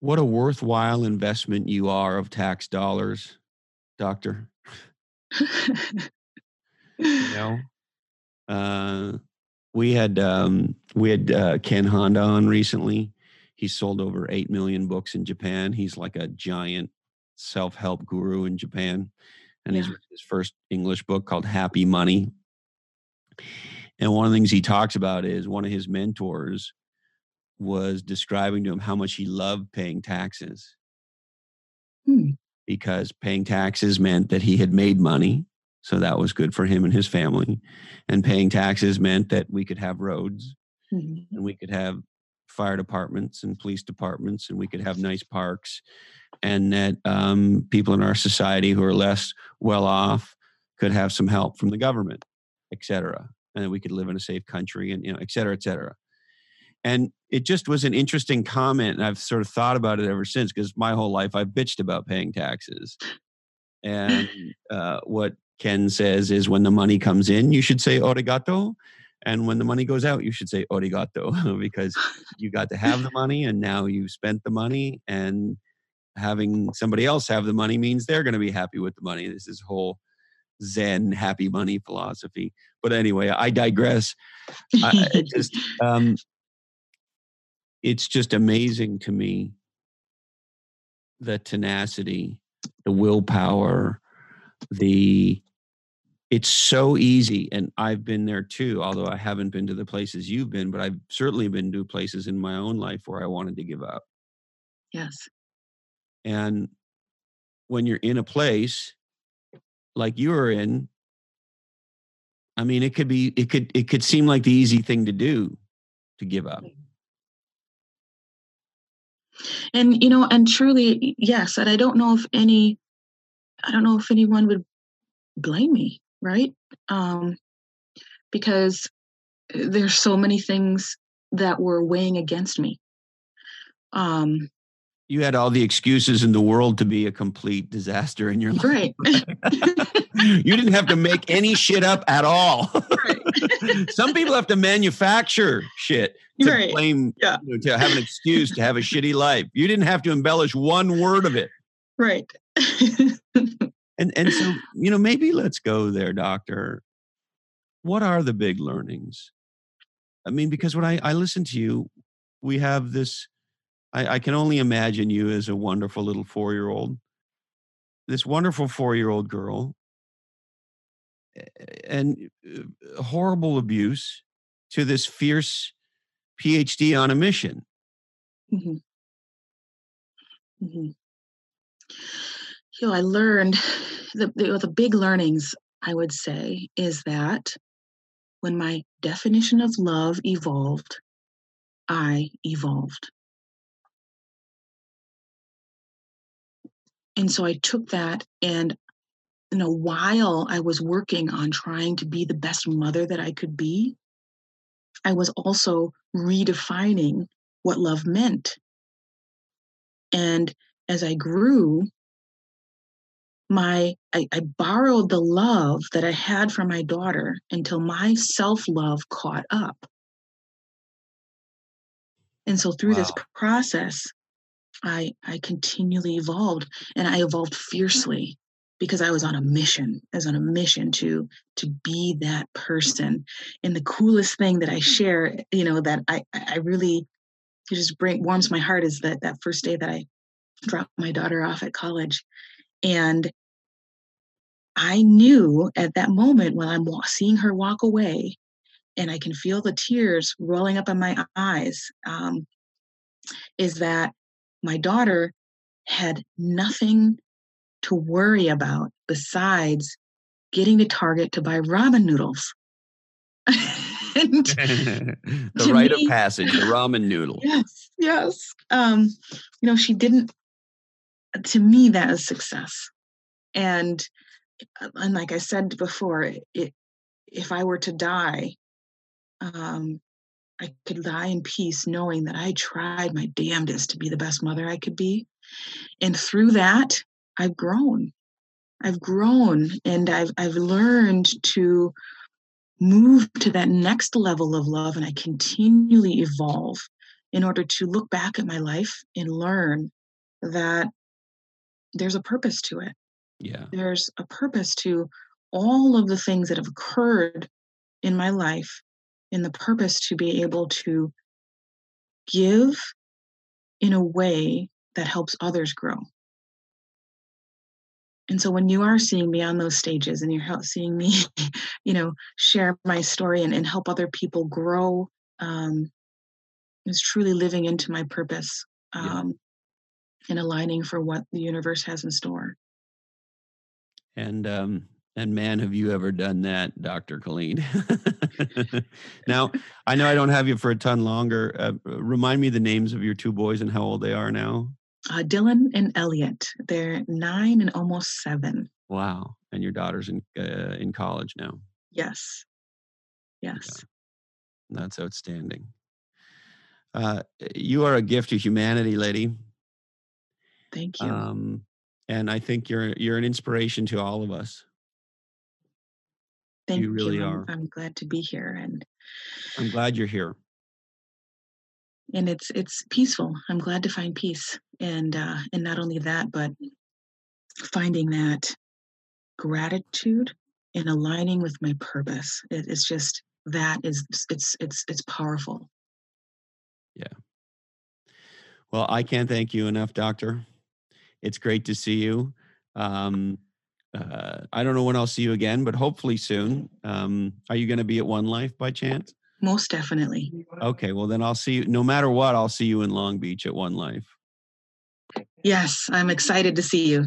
what a worthwhile investment you are of tax dollars, doctor. you [LAUGHS] know, uh, we had um, we had uh, Ken Honda on recently. He sold over eight million books in Japan. He's like a giant self help guru in Japan and yeah. he's written his first English book called Happy Money. And one of the things he talks about is one of his mentors was describing to him how much he loved paying taxes. Hmm. Because paying taxes meant that he had made money. So that was good for him and his family. And paying taxes meant that we could have roads mm-hmm. and we could have fire departments and police departments and we could have nice parks and that um, people in our society who are less well off could have some help from the government, et cetera, and that we could live in a safe country, and you know, et cetera, et cetera. And it just was an interesting comment, and I've sort of thought about it ever since because my whole life I've bitched about paying taxes. And [LAUGHS] uh, what Ken says is when the money comes in, you should say arigato. And when the money goes out, you should say origato [LAUGHS] because you got to have the [LAUGHS] money and now you've spent the money and having somebody else have the money means they're going to be happy with the money. This is whole Zen happy money philosophy. But anyway, I digress. I, it [LAUGHS] just um, it's just amazing to me the tenacity, the willpower, the it's so easy and i've been there too although i haven't been to the places you've been but i've certainly been to places in my own life where i wanted to give up yes and when you're in a place like you are in, I mean, it could be, it could, it could seem like the easy thing to do to give up. Mm. And, you know, and truly, yes. And I don't know if any, I don't know if anyone would blame me, right? Um, because there's so many things that were weighing against me. Um, you had all the excuses in the world to be a complete disaster in your life. Right. [LAUGHS] you didn't have to make any shit up at all. Right. [LAUGHS] Some people have to manufacture shit [LAUGHS] to right. blame, yeah. You know, to have an excuse to have a shitty life. You didn't have to embellish one word of it. Right. And and so, you know, maybe let's go there, doctor. What are the big learnings? I mean, because when I, I listen to you, we have this I, I can only imagine you as a wonderful little four year old. This wonderful four year old girl and uh, horrible abuse to this fierce PhD on a mission. Mm-hmm. Mm-hmm. You know, I learned [SIGHS] the, the, the big learnings, I would say, is that when my definition of love evolved, I evolved. And so I took that and you know while I was working on trying to be the best mother that I could be, I was also redefining what love meant. And as I grew, my I, I, borrowed the love that I had from my daughter until my self-love caught up. And so through wow. this process, I I continually evolved and I evolved fiercely because I was on a mission. I was on a mission to to be that person. And the coolest thing that I share, you know, that I I really it just bring warms my heart is that that first day that I dropped my daughter off at college, and I knew at that moment when I'm seeing her walk away, and I can feel the tears rolling up in my eyes, um, is that my daughter had nothing to worry about besides getting to Target to buy ramen noodles. [LAUGHS] the rite me, of passage, the ramen noodle. Yes, yes. Um, you know, she didn't. To me, that is success, and and like I said before, it if I were to die, um, I could die in peace knowing that I tried my damnedest to be the best mother I could be. And through that, I've grown. I've grown and I've I've learned to move to that next level of love and I continually evolve in order to look back at my life and learn that there's a purpose to it. Yeah. There's a purpose to all of the things that have occurred in my life in the purpose to be able to give in a way that helps others grow. And so when you are seeing me on those stages and you're seeing me, [LAUGHS] you know, share my story and, and help other people grow, um, is truly living into my purpose um, yeah. and aligning for what the universe has in store. And um, and man, have you ever done that, Dr. Colleen? [LAUGHS] now, I know I don't have you for a ton longer. Uh, remind me the names of your two boys and how old they are now. Uh, Dylan and Elliot. They're nine and almost seven. Wow. And your daughter's in uh, in college now. Yes. Yes. Yeah. That's outstanding. Uh, you are a gift to humanity, lady. Thank you. Um, and I think you're you're an inspiration to all of us. Thank you. Really you. are. I'm, glad to be here, and I'm glad you're here. And it's it's peaceful. I'm glad to find peace, and uh, and not only that, but finding that gratitude and aligning with my purpose. It, it's just that is it's it's it's powerful. Yeah. Well, I can't thank you enough, Doctor. It's great to see you. Um, uh, I don't know when I'll see you again, but hopefully soon. Um, are you going to be at One Life by chance? Most definitely. Okay, well then I'll see you. No matter what, I'll see you in Long Beach at One Life. Yes, I'm excited to see you.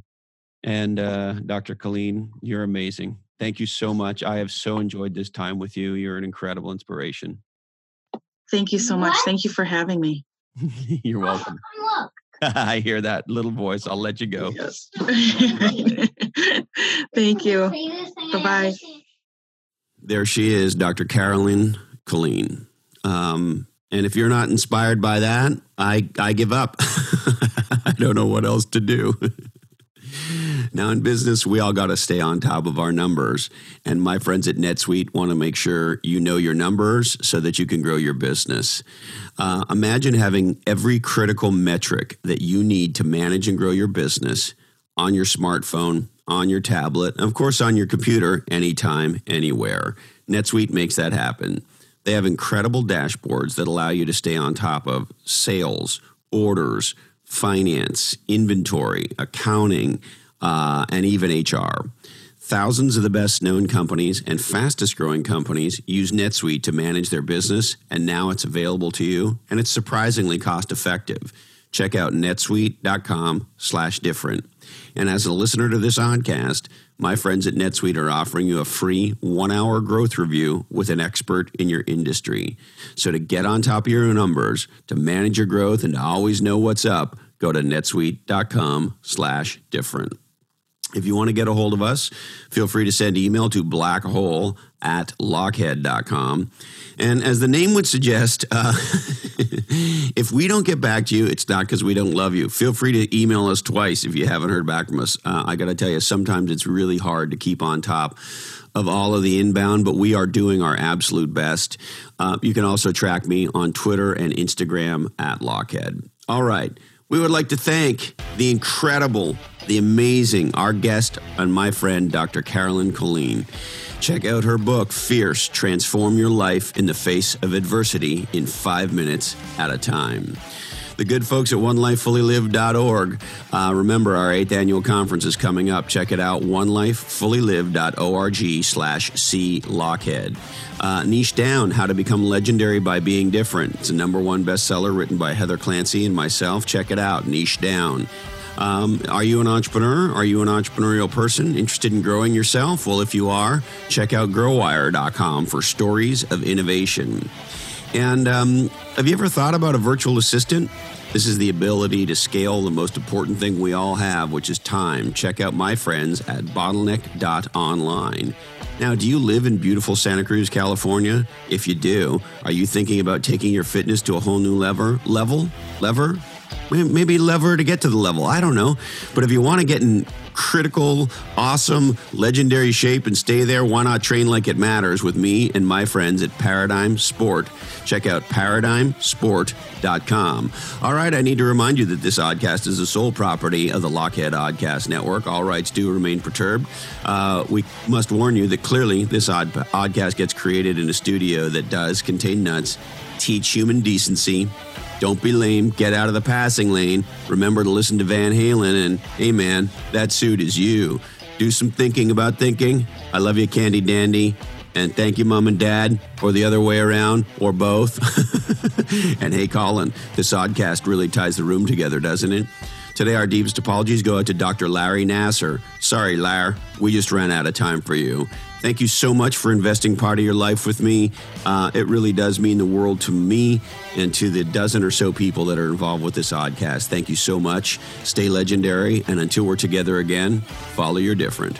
And uh, Dr. Colleen, you're amazing. Thank you so much. I have so enjoyed this time with you. You're an incredible inspiration. Thank you so much. Thank you for having me. [LAUGHS] you're welcome. [LAUGHS] I hear that little voice. I'll let you go. Yes. [LAUGHS] Thank you. Bye bye. There she is, Dr. Carolyn Colleen. Um, and if you're not inspired by that, I, I give up. [LAUGHS] I don't know what else to do. Now, in business, we all got to stay on top of our numbers. And my friends at NetSuite want to make sure you know your numbers so that you can grow your business. Uh, imagine having every critical metric that you need to manage and grow your business on your smartphone, on your tablet, of course on your computer anytime, anywhere. NetSuite makes that happen. They have incredible dashboards that allow you to stay on top of sales, orders, finance, inventory, accounting, uh, and even HR. Thousands of the best known companies and fastest growing companies use NetSuite to manage their business, and now it's available to you, and it's surprisingly cost effective. Check out netsuite.com slash different. And as a listener to this oddcast, my friends at NetSuite are offering you a free one hour growth review with an expert in your industry. So to get on top of your numbers, to manage your growth, and to always know what's up, go to netsuite.com slash different. If you want to get a hold of us, feel free to send email to blackhole at lochhead.com. And as the name would suggest, uh, [LAUGHS] if we don't get back to you, it's not because we don't love you. Feel free to email us twice if you haven't heard back from us. Uh, I got to tell you, sometimes it's really hard to keep on top of all of the inbound, but we are doing our absolute best. Uh, you can also track me on Twitter and Instagram at Lochhead. All right. We would like to thank the incredible, the amazing, our guest and my friend, Dr. Carolyn Colleen. Check out her book, Fierce Transform Your Life in the Face of Adversity in Five Minutes at a Time the good folks at onelifefullylive.org. Uh, remember, our eighth annual conference is coming up. Check it out, onelifefullylive.org slash C. Uh, Niche Down, How to Become Legendary by Being Different. It's a number one bestseller written by Heather Clancy and myself. Check it out, Niche Down. Um, are you an entrepreneur? Are you an entrepreneurial person interested in growing yourself? Well, if you are, check out growwire.com for stories of innovation. And um, have you ever thought about a virtual assistant? This is the ability to scale the most important thing we all have, which is time. Check out my friends at bottleneck.online. Now, do you live in beautiful Santa Cruz, California? If you do, are you thinking about taking your fitness to a whole new lever? Level? Lever? Maybe lever to get to the level. I don't know. But if you want to get in critical, awesome, legendary shape and stay there, why not train like it matters with me and my friends at Paradigm Sport? Check out paradigmsport.com. All right, I need to remind you that this oddcast is the sole property of the Lochhead Oddcast Network. All rights do remain perturbed. Uh, we must warn you that clearly this odd, oddcast gets created in a studio that does contain nuts, teach human decency, don't be lame. Get out of the passing lane. Remember to listen to Van Halen and, hey man, that suit is you. Do some thinking about thinking. I love you, Candy Dandy. And thank you, Mom and Dad, or the other way around, or both. [LAUGHS] and hey, Colin, this oddcast really ties the room together, doesn't it? Today, our deepest apologies go out to Dr. Larry Nassar. Sorry, Lar, we just ran out of time for you. Thank you so much for investing part of your life with me. Uh, it really does mean the world to me and to the dozen or so people that are involved with this oddcast. Thank you so much. Stay legendary, and until we're together again, follow your different.